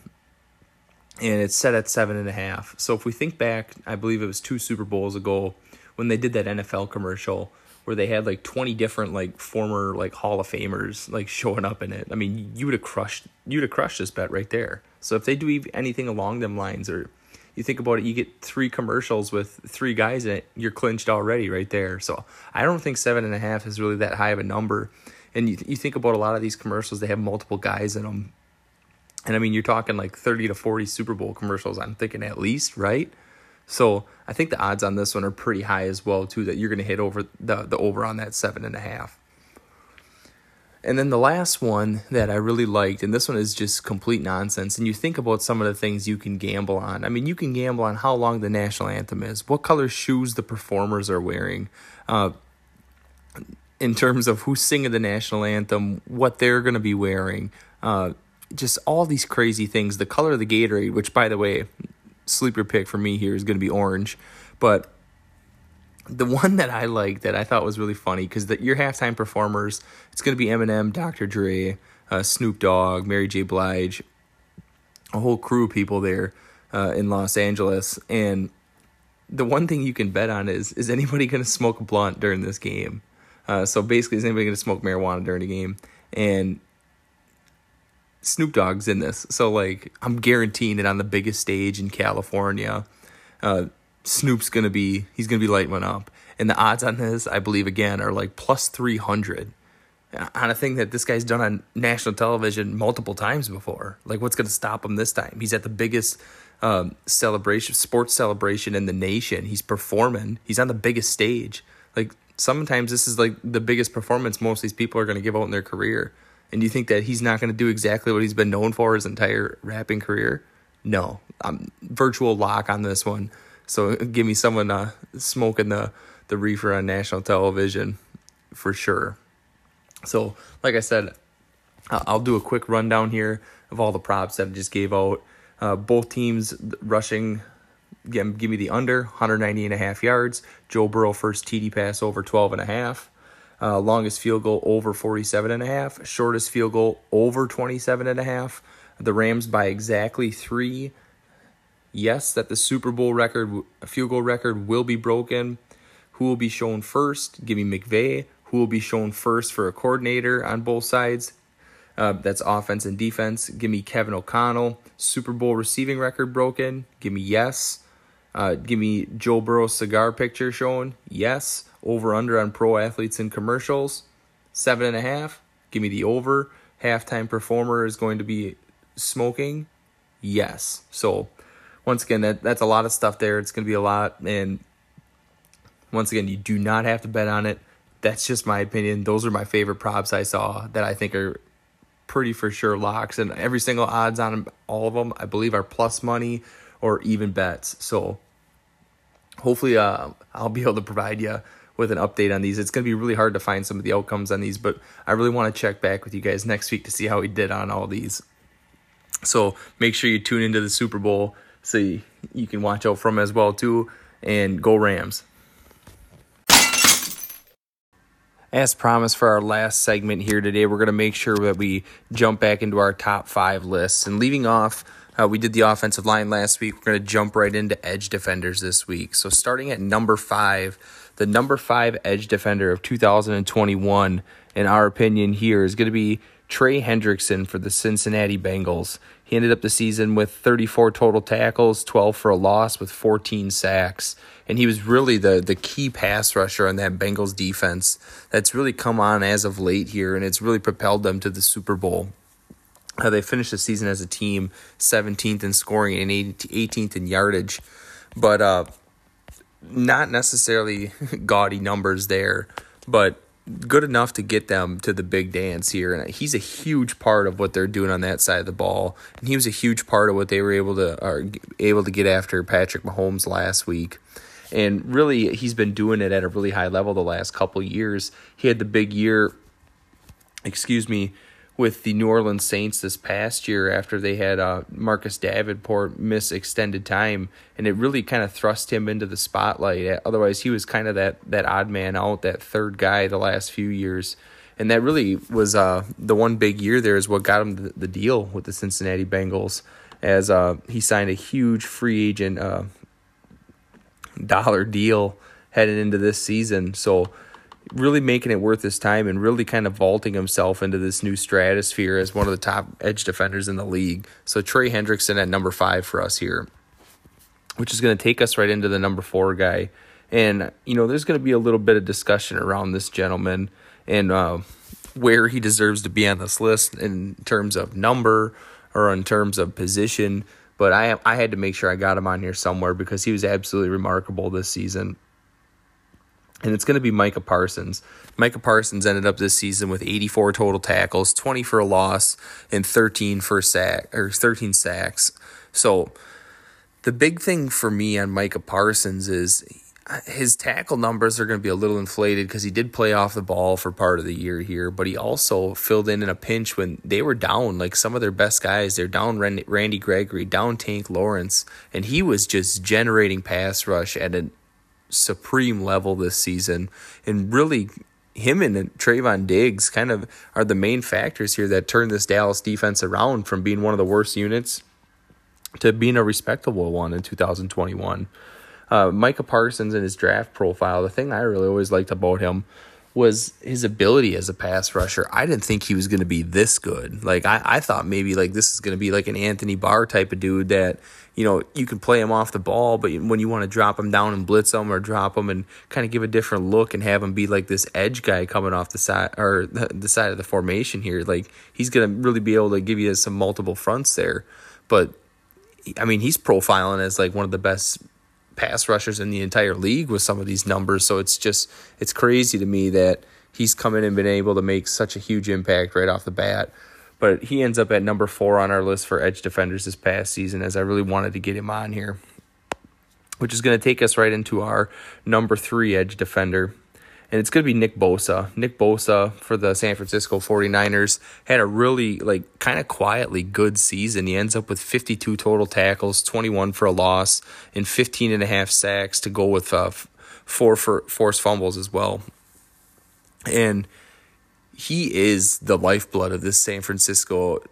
and it's set at seven and a half. So if we think back, I believe it was two Super Bowls ago when they did that NFL commercial where they had like 20 different like former like Hall of Famers like showing up in it. I mean, you would have crushed you'd have crushed this bet right there. So if they do anything along them lines or you think about it, you get three commercials with three guys in it, you're clinched already right there. So I don't think seven and a half is really that high of a number. And you, you think about a lot of these commercials, they have multiple guys in them. And I mean, you're talking like 30 to 40 Super Bowl commercials, I'm thinking at least, right? So I think the odds on this one are pretty high as well too. That you're going to hit over the the over on that seven and a half. And then the last one that I really liked, and this one is just complete nonsense. And you think about some of the things you can gamble on. I mean, you can gamble on how long the national anthem is, what color shoes the performers are wearing, uh, in terms of who's singing the national anthem, what they're going to be wearing, uh, just all these crazy things. The color of the Gatorade, which, by the way, sleeper pick for me here is going to be orange. But the one that I like that I thought was really funny because that your halftime performers, it's going to be Eminem, Dr. Dre, uh, Snoop Dogg, Mary J. Blige, a whole crew of people there uh, in Los Angeles. And the one thing you can bet on is is anybody going to smoke a blunt during this game? Uh, so basically, is anybody going to smoke marijuana during the game? And Snoop Dogg's in this. So like I'm guaranteeing it on the biggest stage in California. Uh, Snoop's gonna be he's gonna be lighting one up. And the odds on this, I believe again, are like plus three hundred. On a thing that this guy's done on national television multiple times before. Like what's gonna stop him this time? He's at the biggest um, celebration sports celebration in the nation. He's performing. He's on the biggest stage. Like sometimes this is like the biggest performance most of these people are gonna give out in their career. And you think that he's not going to do exactly what he's been known for his entire rapping career? No, I'm virtual lock on this one. So give me someone uh, smoking the the reefer on national television for sure. So, like I said, I'll do a quick rundown here of all the props that I just gave out. Uh, both teams rushing, give, give me the under 190 and a half yards. Joe Burrow first TD pass over 12 and a half. Uh, longest field goal over 47 and a half. Shortest field goal over 27 and a half. The Rams by exactly three. Yes, that the Super Bowl record, field goal record, will be broken. Who will be shown first? Give me McVay. Who will be shown first for a coordinator on both sides? Uh, that's offense and defense. Give me Kevin O'Connell. Super Bowl receiving record broken. Give me yes. Uh, give me Joe Burrow's cigar picture shown. Yes. Over under on pro athletes and commercials. Seven and a half. Give me the over. Halftime performer is going to be smoking. Yes. So once again, that that's a lot of stuff there. It's going to be a lot, and once again, you do not have to bet on it. That's just my opinion. Those are my favorite props I saw that I think are pretty for sure locks, and every single odds on all of them, I believe, are plus money or even bets. So hopefully, uh, I'll be able to provide you with an update on these. It's going to be really hard to find some of the outcomes on these, but I really want to check back with you guys next week to see how we did on all these. So make sure you tune into the Super Bowl so you, you can watch out from as well too, and go Rams. As promised for our last segment here today, we're going to make sure that we jump back into our top five lists. And leaving off, uh, we did the offensive line last week. We're going to jump right into edge defenders this week. So, starting at number five, the number five edge defender of 2021, in our opinion, here is going to be Trey Hendrickson for the Cincinnati Bengals. He ended up the season with 34 total tackles, 12 for a loss, with 14 sacks. And he was really the, the key pass rusher on that Bengals defense that's really come on as of late here, and it's really propelled them to the Super Bowl. Uh, they finished the season as a team 17th in scoring and 18th in yardage, but uh, not necessarily gaudy numbers there. But good enough to get them to the big dance here. And he's a huge part of what they're doing on that side of the ball. And he was a huge part of what they were able to are able to get after Patrick Mahomes last week. And really, he's been doing it at a really high level the last couple years. He had the big year, excuse me, with the New Orleans Saints this past year after they had uh, Marcus Davenport miss extended time, and it really kind of thrust him into the spotlight. Otherwise, he was kind of that that odd man out, that third guy the last few years, and that really was uh, the one big year there is what got him the, the deal with the Cincinnati Bengals, as uh, he signed a huge free agent uh, dollar deal heading into this season. So really making it worth his time and really kind of vaulting himself into this new stratosphere as one of the top edge defenders in the league. So Trey Hendrickson at number five for us here, which is going to take us right into the number four guy. And, you know, there's going to be a little bit of discussion around this gentleman and uh, where he deserves to be on this list in terms of number or in terms of position. But I, I had to make sure I got him on here somewhere because he was absolutely remarkable this season and it's going to be Micah Parsons. Micah Parsons ended up this season with 84 total tackles, 20 for a loss, and 13 for sack or 13 sacks. So the big thing for me on Micah Parsons is his tackle numbers are going to be a little inflated because he did play off the ball for part of the year here, but he also filled in in a pinch when they were down, like some of their best guys. They're down Randy Gregory, down Tank Lawrence, and he was just generating pass rush at an supreme level this season. And really, him and Trevon Diggs kind of are the main factors here that turn this Dallas defense around from being one of the worst units to being a respectable one in 2021. Uh, Micah Parsons and his draft profile, the thing I really always liked about him was his ability as a pass rusher. I didn't think he was going to be this good. Like I, I thought maybe like this is going to be like an Anthony Barr type of dude that you know you can play him off the ball, but when you want to drop him down and blitz him or drop him and kind of give a different look and have him be like this edge guy coming off the side or the, the side of the formation here, like he's going to really be able to give you some multiple fronts there. But I mean, he's profiling as like one of the best pass rushers in the entire league with some of these numbers. So it's just it's crazy to me that he's come in and been able to make such a huge impact right off the bat. But he ends up at number four on our list for edge defenders this past season, as I really wanted to get him on here. Which is going to take us right into our number three edge defender and it's going to be Nick Bosa. Nick Bosa for the San Francisco 49ers had a really like kind of quietly good season. He ends up with 52 total tackles, 21 for a loss, and 15 and a half sacks to go with uh, four for forced fumbles as well. And he is the lifeblood of this San Francisco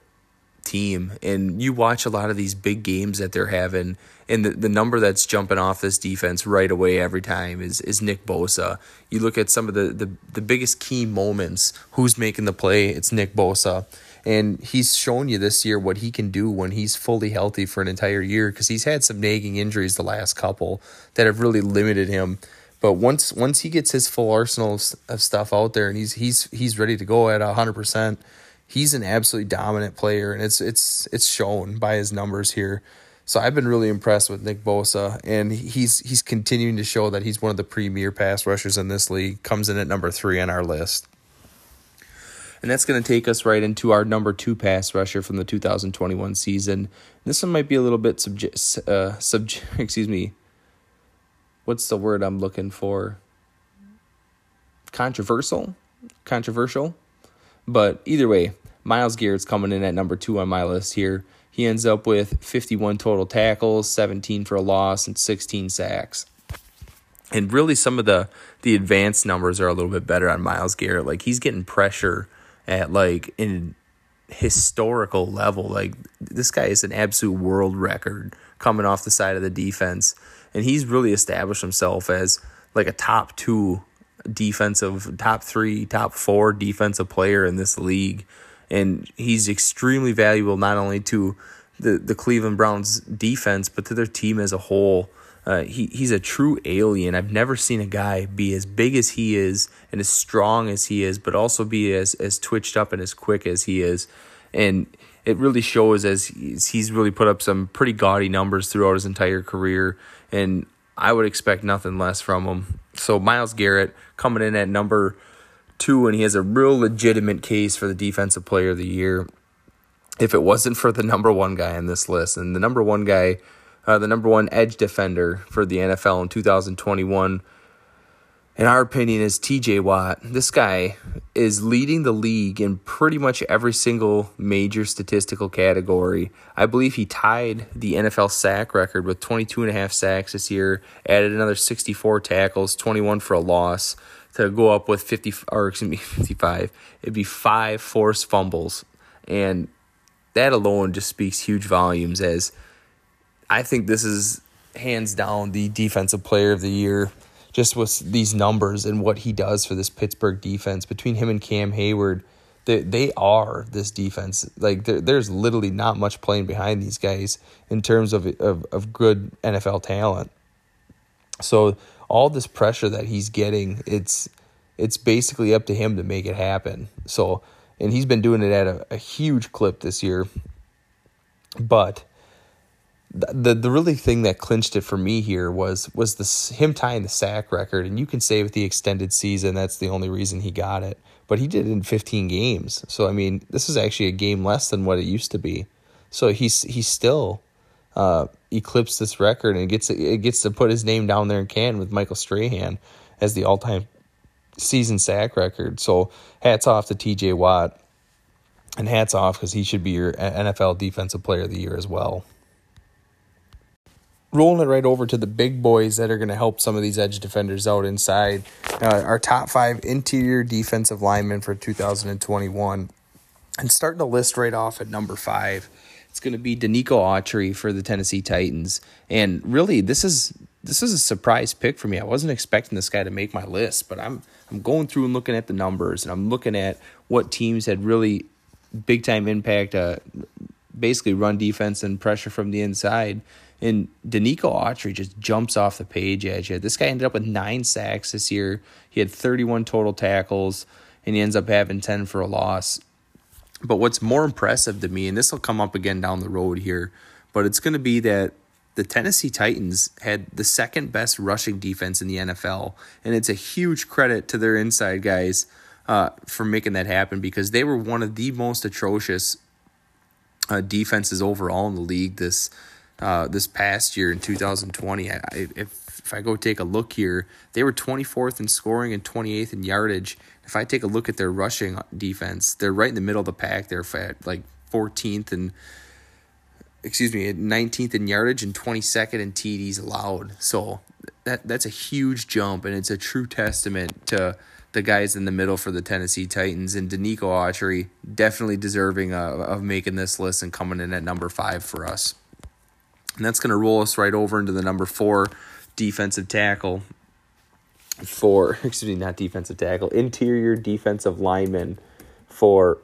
team. And you watch a lot of these big games that they're having, and the, the number that's jumping off this defense right away every time is, is Nick Bosa. You look at some of the, the, the biggest key moments, who's making the play, it's Nick Bosa. And he's shown you this year what he can do when he's fully healthy for an entire year because he's had some nagging injuries the last couple that have really limited him. But once once he gets his full arsenal of stuff out there and he's he's he's ready to go at hundred percent, he's an absolutely dominant player, and it's it's it's shown by his numbers here. So I've been really impressed with Nick Bosa, and he's he's continuing to show that he's one of the premier pass rushers in this league. Comes in at number three on our list, and that's going to take us right into our number two pass rusher from the 2021 season. This one might be a little bit subject, uh, subject. Excuse me. What's the word I'm looking for? Controversial, controversial. But either way, Myles Garrett's coming in at number two on my list here. He ends up with 51 total tackles, 17 for a loss, and 16 sacks. And really, some of the the advanced numbers are a little bit better on Myles Garrett. Like he's getting pressure at like in historical level. Like this guy is an absolute world record coming off the side of the defense, and he's really established himself as like a top two defensive top three, top four defensive player in this league. And he's extremely valuable not only to the, the Cleveland Browns defense, but to their team as a whole. Uh, he, he's a true alien. I've never seen a guy be as big as he is and as strong as he is, but also be as, as twitched up and as quick as he is. And it really shows as he's, he's really put up some pretty gaudy numbers throughout his entire career. And I would expect nothing less from him. So Myles Garrett coming in at number two, and he has a real legitimate case for the defensive player of the year. If it wasn't for the number one guy on this list, and the number one guy, uh, the number one edge defender for the NFL in 2021 in our opinion, is TJ Watt. This guy is leading the league in pretty much every single major statistical category. I believe he tied the NFL sack record with 22 and a half sacks this year, added another 64 tackles, 21 for a loss to go up with 50 or excuse me, 55. It'd be five forced fumbles. And that alone just speaks huge volumes as I think this is hands down the defensive player of the year just with these numbers and what he does for this Pittsburgh defense between him and Cam Heyward. they they are this defense. Like there's literally not much playing behind these guys in terms of, of of good NFL talent. So all this pressure that he's getting, it's it's basically up to him to make it happen. So and he's been doing it at a, a huge clip this year. But the the really thing that clinched it for me here was was this him tying the sack record, and you can say with the extended season that's the only reason he got it, but he did it in 15 games. So I mean, this is actually a game less than what it used to be. So he's he's still uh, eclipsed this record and gets it gets to put his name down there in can with Michael Strahan as the all time season sack record. So hats off to T.J. Watt, and hats off because he should be your NFL Defensive Player of the Year as well rolling it right over to the big boys that are going to help some of these edge defenders out inside. Uh, our top five interior defensive linemen for 2021. And starting to list right off at number five, it's going to be Denico Autry for the Tennessee Titans. And really, this is this is a surprise pick for me. I wasn't expecting this guy to make my list, but I'm I'm going through and looking at the numbers, and I'm looking at what teams had really big time impact, uh, basically run defense and pressure from the inside. And Denico Autry just jumps off the page at you. This guy ended up with nine sacks this year. He had 31 total tackles, and he ends up having 10 for a loss. But what's more impressive to me, and this will come up again down the road here, but it's going to be that the Tennessee Titans had the second best rushing defense in the NFL. And it's a huge credit to their inside guys uh, for making that happen because they were one of the most atrocious uh, defenses overall in the league this uh, this past year in 2020. I, if, if I go take a look here, they were 24th in scoring and 28th in yardage. If I take a look at their rushing defense, they're right in the middle of the pack. They're at like 14th and excuse me, 19th in yardage and 22nd in TDs allowed. So that that's a huge jump, and it's a true testament to the guys in the middle for the Tennessee Titans, and Denico Autry definitely deserving of, of making this list and coming in at number five for us. And that's going to roll us right over into the number four defensive tackle for, excuse me, not defensive tackle, interior defensive lineman for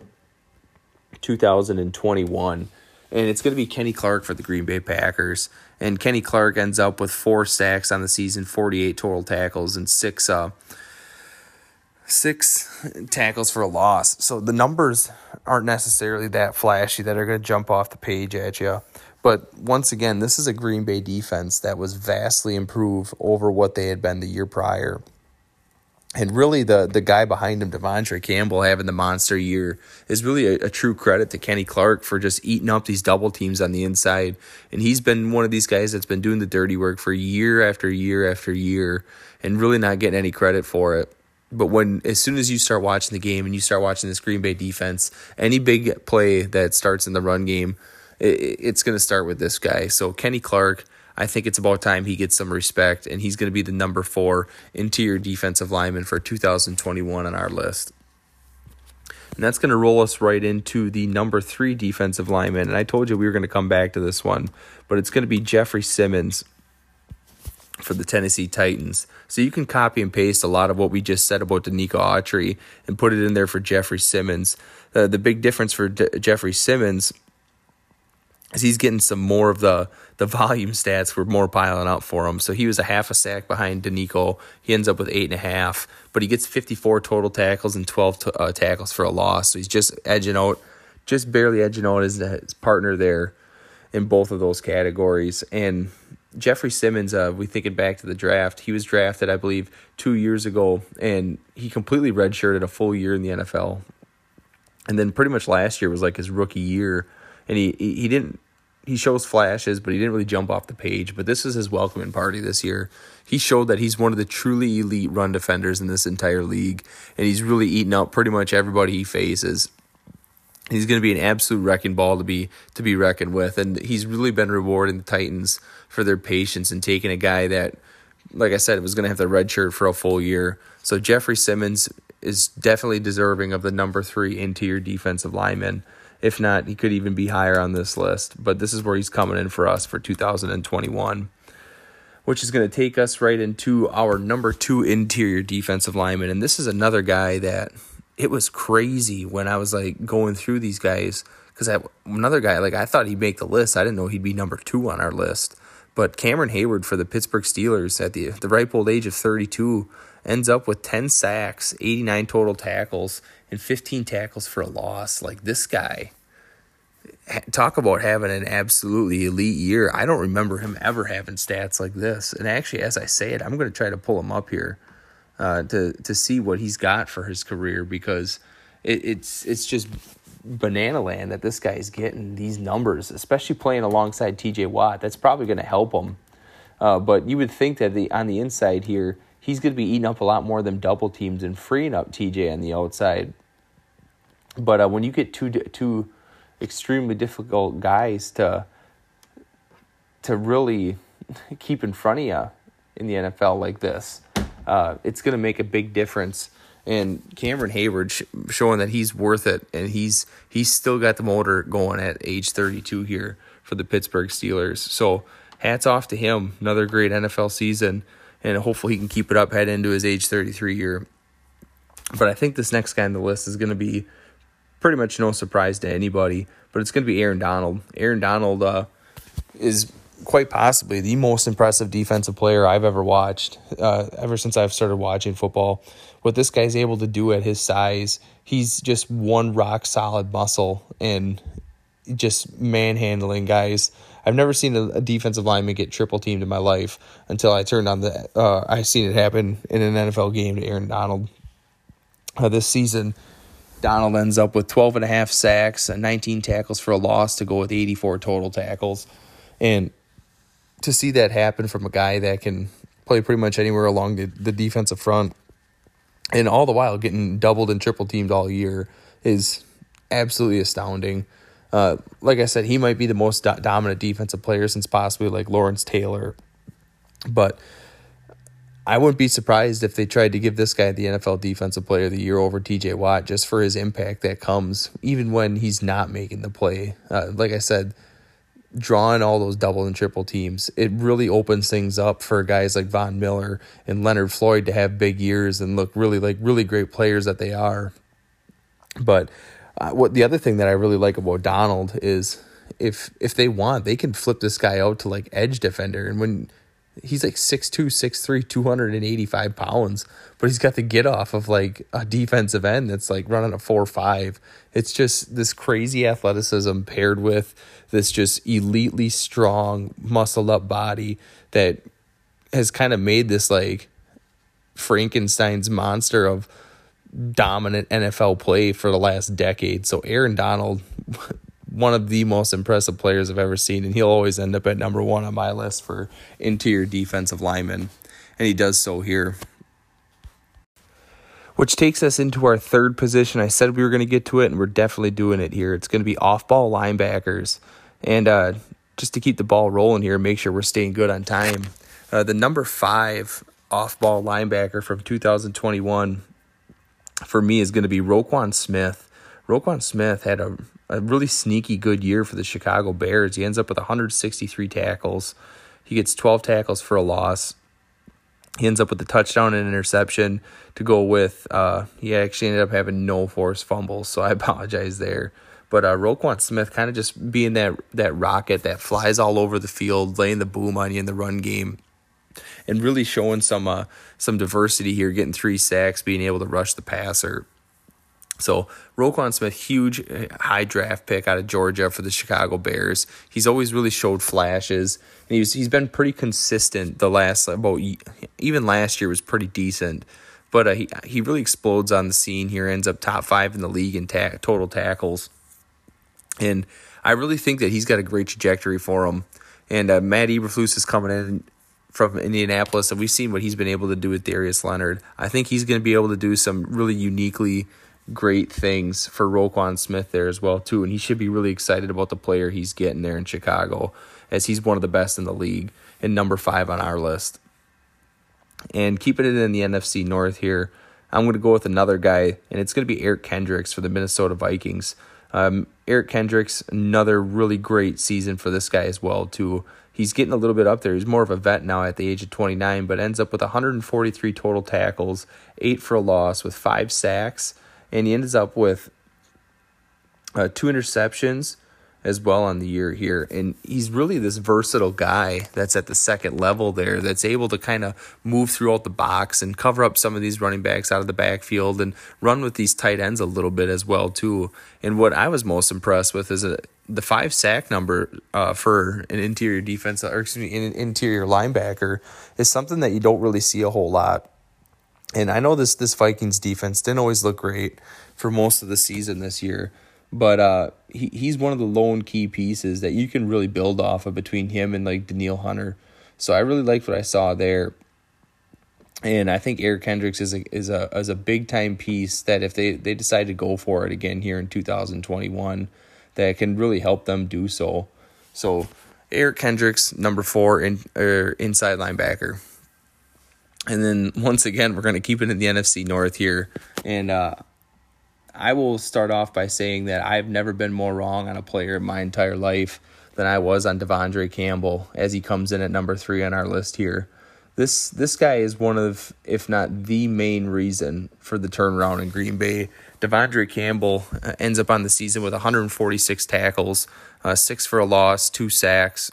2021. And it's going to be Kenny Clark for the Green Bay Packers. And Kenny Clark ends up with four sacks on the season, 48 total tackles, and six uh, six tackles for a loss. So the numbers aren't necessarily that flashy that are going to jump off the page at you. But once again, this is a Green Bay defense that was vastly improved over what they had been the year prior. And really, the, the guy behind him, De'Vondre Campbell, having the monster year is really a, a true credit to Kenny Clark for just eating up these double teams on the inside. And he's been one of these guys that's been doing the dirty work for year after year after year and really not getting any credit for it. But when as soon as you start watching the game and you start watching this Green Bay defense, any big play that starts in the run game, it's going to start with this guy. So Kenny Clark, I think it's about time he gets some respect, and he's going to be the number four interior defensive lineman for 2021 on our list. And that's going to roll us right into the number three defensive lineman. And I told you we were going to come back to this one, but it's going to be Jeffrey Simmons for the Tennessee Titans. So you can copy and paste a lot of what we just said about Denico Autry and put it in there for Jeffrey Simmons. Uh, the big difference for Jeffrey Simmons is he's getting some more of the the volume stats were more piling up for him. So he was a half a sack behind Denico. He ends up with eight and a half, but he gets 54 total tackles and 12 t- uh, tackles for a loss. So he's just edging out, just barely edging out his, his partner there in both of those categories. And Jeffrey Simmons, uh, we thinking back to the draft, he was drafted, I believe, two years ago, and he completely redshirted a full year in the NFL. And then pretty much last year was like his rookie year, and he he didn't he shows flashes, but he didn't really jump off the page. But this is his welcoming party this year. He showed that he's one of the truly elite run defenders in this entire league, and he's really eating up pretty much everybody he faces he's going to be an absolute wrecking ball to be to be reckoned with and he's really been rewarding the Titans for their patience and taking a guy that like I said was going to have the red shirt for a full year. So Jeffrey Simmons is definitely deserving of the number 3 interior defensive lineman. If not, he could even be higher on this list, but this is where he's coming in for us for 2021 which is going to take us right into our number 2 interior defensive lineman and this is another guy that it was crazy when I was like going through these guys because another guy like I thought he'd make the list. I didn't know he'd be number two on our list. But Cameron Heyward for the Pittsburgh Steelers at the the ripe old age of 32 ends up with 10 sacks, 89 total tackles, and 15 tackles for a loss. Like this guy, talk about having an absolutely elite year. I don't remember him ever having stats like this. And actually, as I say it, I'm going to try to pull him up here uh, to to see what he's got for his career because it, it's it's just banana land that this guy is getting these numbers, especially playing alongside T.J. Watt. That's probably going to help him. Uh, but you would think that the on the inside here, he's going to be eating up a lot more than double teams and freeing up TJ on the outside. But uh, when you get two two extremely difficult guys to to really keep in front of you in the NFL like this, uh, it's going to make a big difference. And Cameron Heyward sh- showing that he's worth it, and he's he's still got the motor going at age 32 here for the Pittsburgh Steelers. So hats off to him. Another great NFL season, and hopefully he can keep it up head into his age 33 year. But I think this next guy on the list is going to be pretty much no surprise to anybody. But it's going to be Aaron Donald. Aaron Donald uh, is quite possibly the most impressive defensive player I've ever watched, uh, ever since I've started watching football. What this guy's able to do at his size, he's just one rock solid muscle and just manhandling guys. I've never seen a, defensive lineman get triple teamed in my life until I turned on the. Uh, I seen it happen in an NFL game to Aaron Donald uh, this season. Donald ends up with 12 and a half sacks and 19 tackles for a loss to go with 84 total tackles. And to see that happen from a guy that can play pretty much anywhere along the, the defensive front and all the while getting doubled and triple teamed all year is absolutely astounding. Uh, like I said, he might be the most do- dominant defensive player since possibly like Lawrence Taylor. But I wouldn't be surprised if they tried to give this guy the NFL Defensive Player of the Year over TJ Watt just for his impact that comes even when he's not making the play. Uh, like I said, drawing all those double and triple teams, it really opens things up for guys like Von Miller and Leonard Floyd to have big years and look really like really great players that they are. But uh, what the other thing that I really like about Donald is if if they want, they can flip this guy out to like edge defender and when he's like 6'2", 6'3", 285 pounds, but he's got the get off of like a defensive end that's like running a four five. It's just this crazy athleticism paired with this just elitely strong, muscled up body that has kind of made this like Frankenstein's monster of dominant NFL play for the last decade. So Aaron Donald one of the most impressive players I've ever seen, and he'll always end up at number one on my list for interior defensive lineman, and he does so here. Which takes us into our third position. I said we were going to get to it, and we're definitely doing it here. It's going to be off ball linebackers. And uh, just to keep the ball rolling here, make sure we're staying good on time. Uh, the number five off ball linebacker from 2021 for me is going to be Roquan Smith. Roquan Smith had a a really sneaky good year for the Chicago Bears. He ends up with 163 tackles. He gets 12 tackles for a loss. He ends up with a touchdown and interception to go with. Uh, he actually ended up having no forced fumbles, so I apologize there. But uh, Roquan Smith kind of just being that that rocket that flies all over the field, laying the boom on you in the run game, and really showing some uh, some diversity here, getting three sacks, being able to rush the passer. So Roquan Smith, huge uh, high draft pick out of Georgia for the Chicago Bears. He's always really showed flashes, and he's he's been pretty consistent the last about even last year was pretty decent, but uh, he he really explodes on the scene here. Ends up top five in the league in ta- total tackles, and I really think that he's got a great trajectory for him. And uh, Matt Eberflus is coming in from Indianapolis, and we've seen what he's been able to do with Darius Leonard. I think he's going to be able to do some really uniquely great things for Roquan Smith there as well too, and he should be really excited about the player he's getting there in Chicago, as he's one of the best in the league and number five on our list. And keeping it in the NFC North here, I'm going to go with another guy, and it's going to be Eric Kendricks for the Minnesota Vikings. Um, Eric Kendricks, another really great season for this guy as well too. He's getting a little bit up there. He's more of a vet now at the age of 29, but ends up with 143 total tackles, eight for a loss, with five sacks and he ends up with uh, two interceptions as well on the year here. And he's really this versatile guy that's at the second level there that's able to kind of move throughout the box and cover up some of these running backs out of the backfield and run with these tight ends a little bit as well too. And what I was most impressed with is a, the five sack number uh, for an interior defense or excuse me, an interior linebacker is something that you don't really see a whole lot. And I know this this Vikings defense didn't always look great for most of the season this year, but uh, he he's one of the lone key pieces that you can really build off of between him and like Danielle Hunter. So I really liked what I saw there. And I think Eric Kendricks is a is a is a big time piece that if they, they decide to go for it again here in 2021, that can really help them do so. So Eric Kendricks, number four in er, inside linebacker. And then once again, we're going to keep it in the NFC North here. And uh, I will start off by saying that I've never been more wrong on a player in my entire life than I was on De'Vondre Campbell as he comes in at number three on our list here. This this guy is one of, if not the main reason for the turnaround in Green Bay. De'Vondre Campbell uh, ends up on the season with 146 tackles, uh, six for a loss, two sacks,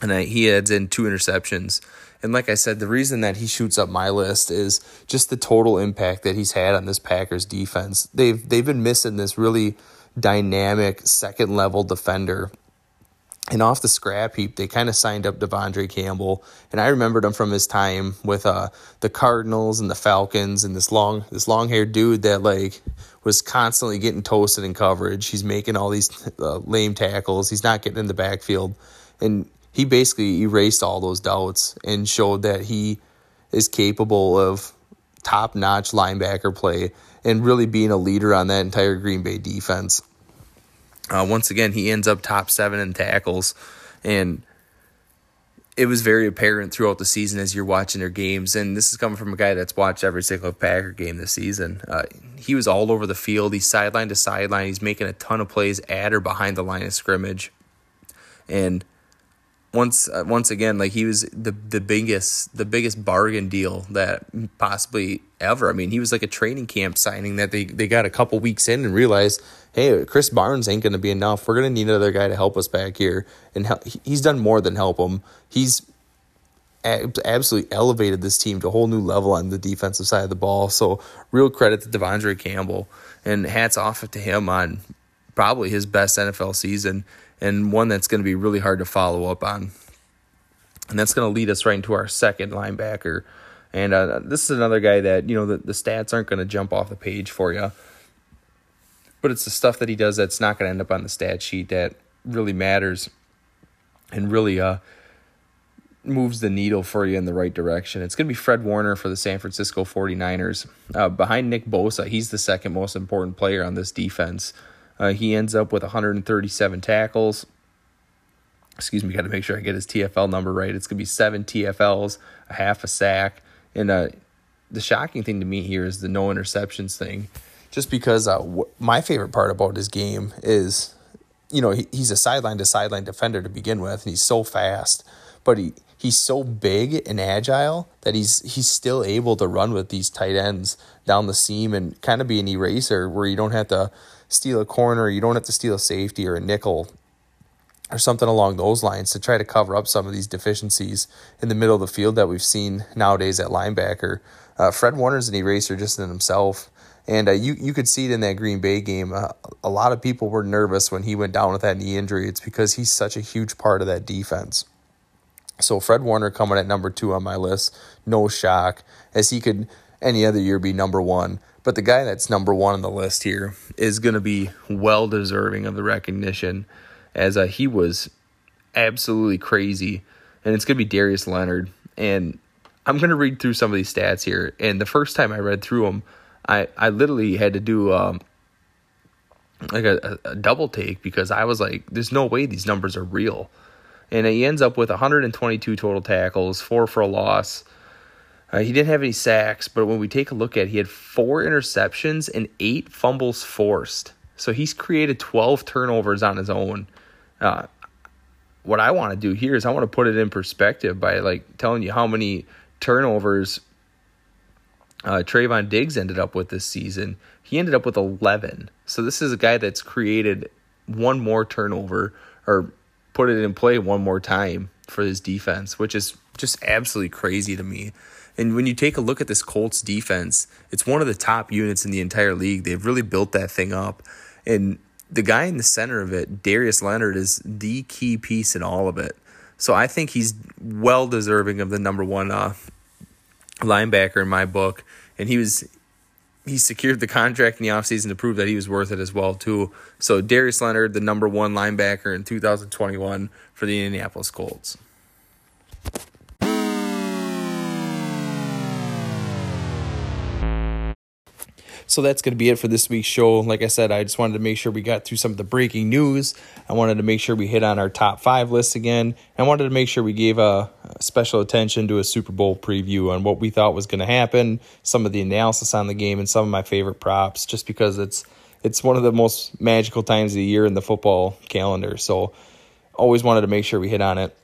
and uh, he adds in two interceptions. And like I said, the reason that he shoots up my list is just the total impact that he's had on this Packers defense. They've they've been missing this really dynamic second level defender. And off the scrap heap, they kind of signed up De'Vondre Campbell, and I remembered him from his time with uh, the Cardinals and the Falcons, and this long this long haired dude that like was constantly getting toasted in coverage. He's making all these uh, lame tackles. He's not getting in the backfield, and he basically erased all those doubts and showed that he is capable of top notch linebacker play and really being a leader on that entire Green Bay defense. Uh, once again, he ends up top seven in tackles, and it was very apparent throughout the season as you're watching their games. And this is coming from a guy that's watched every single Packer game this season. Uh, he was all over the field. He's sideline to sideline. He's making a ton of plays at or behind the line of scrimmage. And once uh, once again, like he was the the biggest the biggest bargain deal that possibly ever. I mean, he was like a training camp signing that they they got a couple weeks in and realized, hey, Krys Barnes ain't going to be enough. We're going to need another guy to help us back here, and he's done more than help him. He's absolutely elevated this team to a whole new level on the defensive side of the ball. So real credit to De'Vondre Campbell and hats off to him on probably his best NFL season and one that's going to be really hard to follow up on. And that's going to lead us right into our second linebacker. And uh, this is another guy that, you know, the, the stats aren't going to jump off the page for you. But it's the stuff that he does that's not going to end up on the stat sheet that really matters and really uh, moves the needle for you in the right direction. It's going to be Fred Warner for the San Francisco 49ers. Uh, behind Nick Bosa, he's the second most important player on this defense. Uh, he ends up with 137 tackles. Excuse me, got to make sure I get his TFL number right. It's going to be seven TFLs, a half a sack. And uh, the shocking thing to me here is the no interceptions thing. Just because uh, my favorite part about his game is, you know, he, he's a sideline to sideline defender to begin with, and he's so fast. But he, he's so big and agile that he's he's still able to run with these tight ends down the seam and kind of be an eraser where you don't have to steal a corner, you don't have to steal a safety or a nickel or something along those lines to try to cover up some of these deficiencies in the middle of the field that we've seen nowadays at linebacker. Uh, Fred Warner's an eraser just in himself. And uh, you you could see it in that Green Bay game. Uh, a lot of people were nervous when he went down with that knee injury. It's because he's such a huge part of that defense. So Fred Warner coming at number two on my list, no shock, as he could any other year be number one. But the guy that's number one on the list here is going to be well deserving of the recognition, as uh, he was absolutely crazy. And it's going to be Darius Leonard. And I'm going to read through some of these stats here. And the first time I read through them, I, I literally had to do um, like a, a double take because I was like, there's no way these numbers are real. And he ends up with 122 total tackles, four for a loss, uh, he didn't have any sacks, but when we take a look at it, he had four interceptions and eight fumbles forced. So he's created 12 turnovers on his own. Uh, what I want to do here is I want to put it in perspective by like telling you how many turnovers uh, Trevon Diggs ended up with this season. He ended up with 11. So this is a guy that's created one more turnover or put it in play one more time for his defense, which is just absolutely crazy to me. And when you take a look at this Colts defense, it's one of the top units in the entire league. They've really built that thing up. And the guy in the center of it, Darius Leonard, is the key piece in all of it. So I think he's well deserving of the number one uh, linebacker in my book. And he was he secured the contract in the offseason to prove that he was worth it as well too. So Darius Leonard, the number one linebacker in 2021 for the Indianapolis Colts. So that's going to be it for this week's show. Like I said, I just wanted to make sure we got through some of the breaking news. I wanted to make sure we hit on our top five list again. I wanted to make sure we gave a, special attention to a Super Bowl preview on what we thought was going to happen, some of the analysis on the game, and some of my favorite props, just because it's it's one of the most magical times of the year in the football calendar. So always wanted to make sure we hit on it.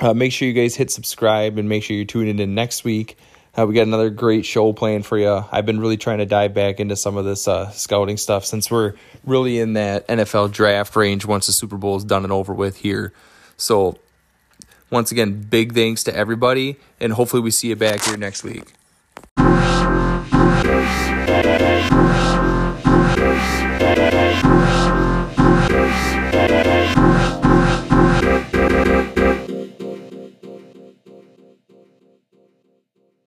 Uh, make sure you guys hit subscribe and make sure you're tuning in next week. Uh, we got another great show planned for you. I've been really trying to dive back into some of this uh, scouting stuff since we're really in that NFL draft range once the Super Bowl is done and over with here. So, once again, big thanks to everybody, and hopefully, we see you back here next week.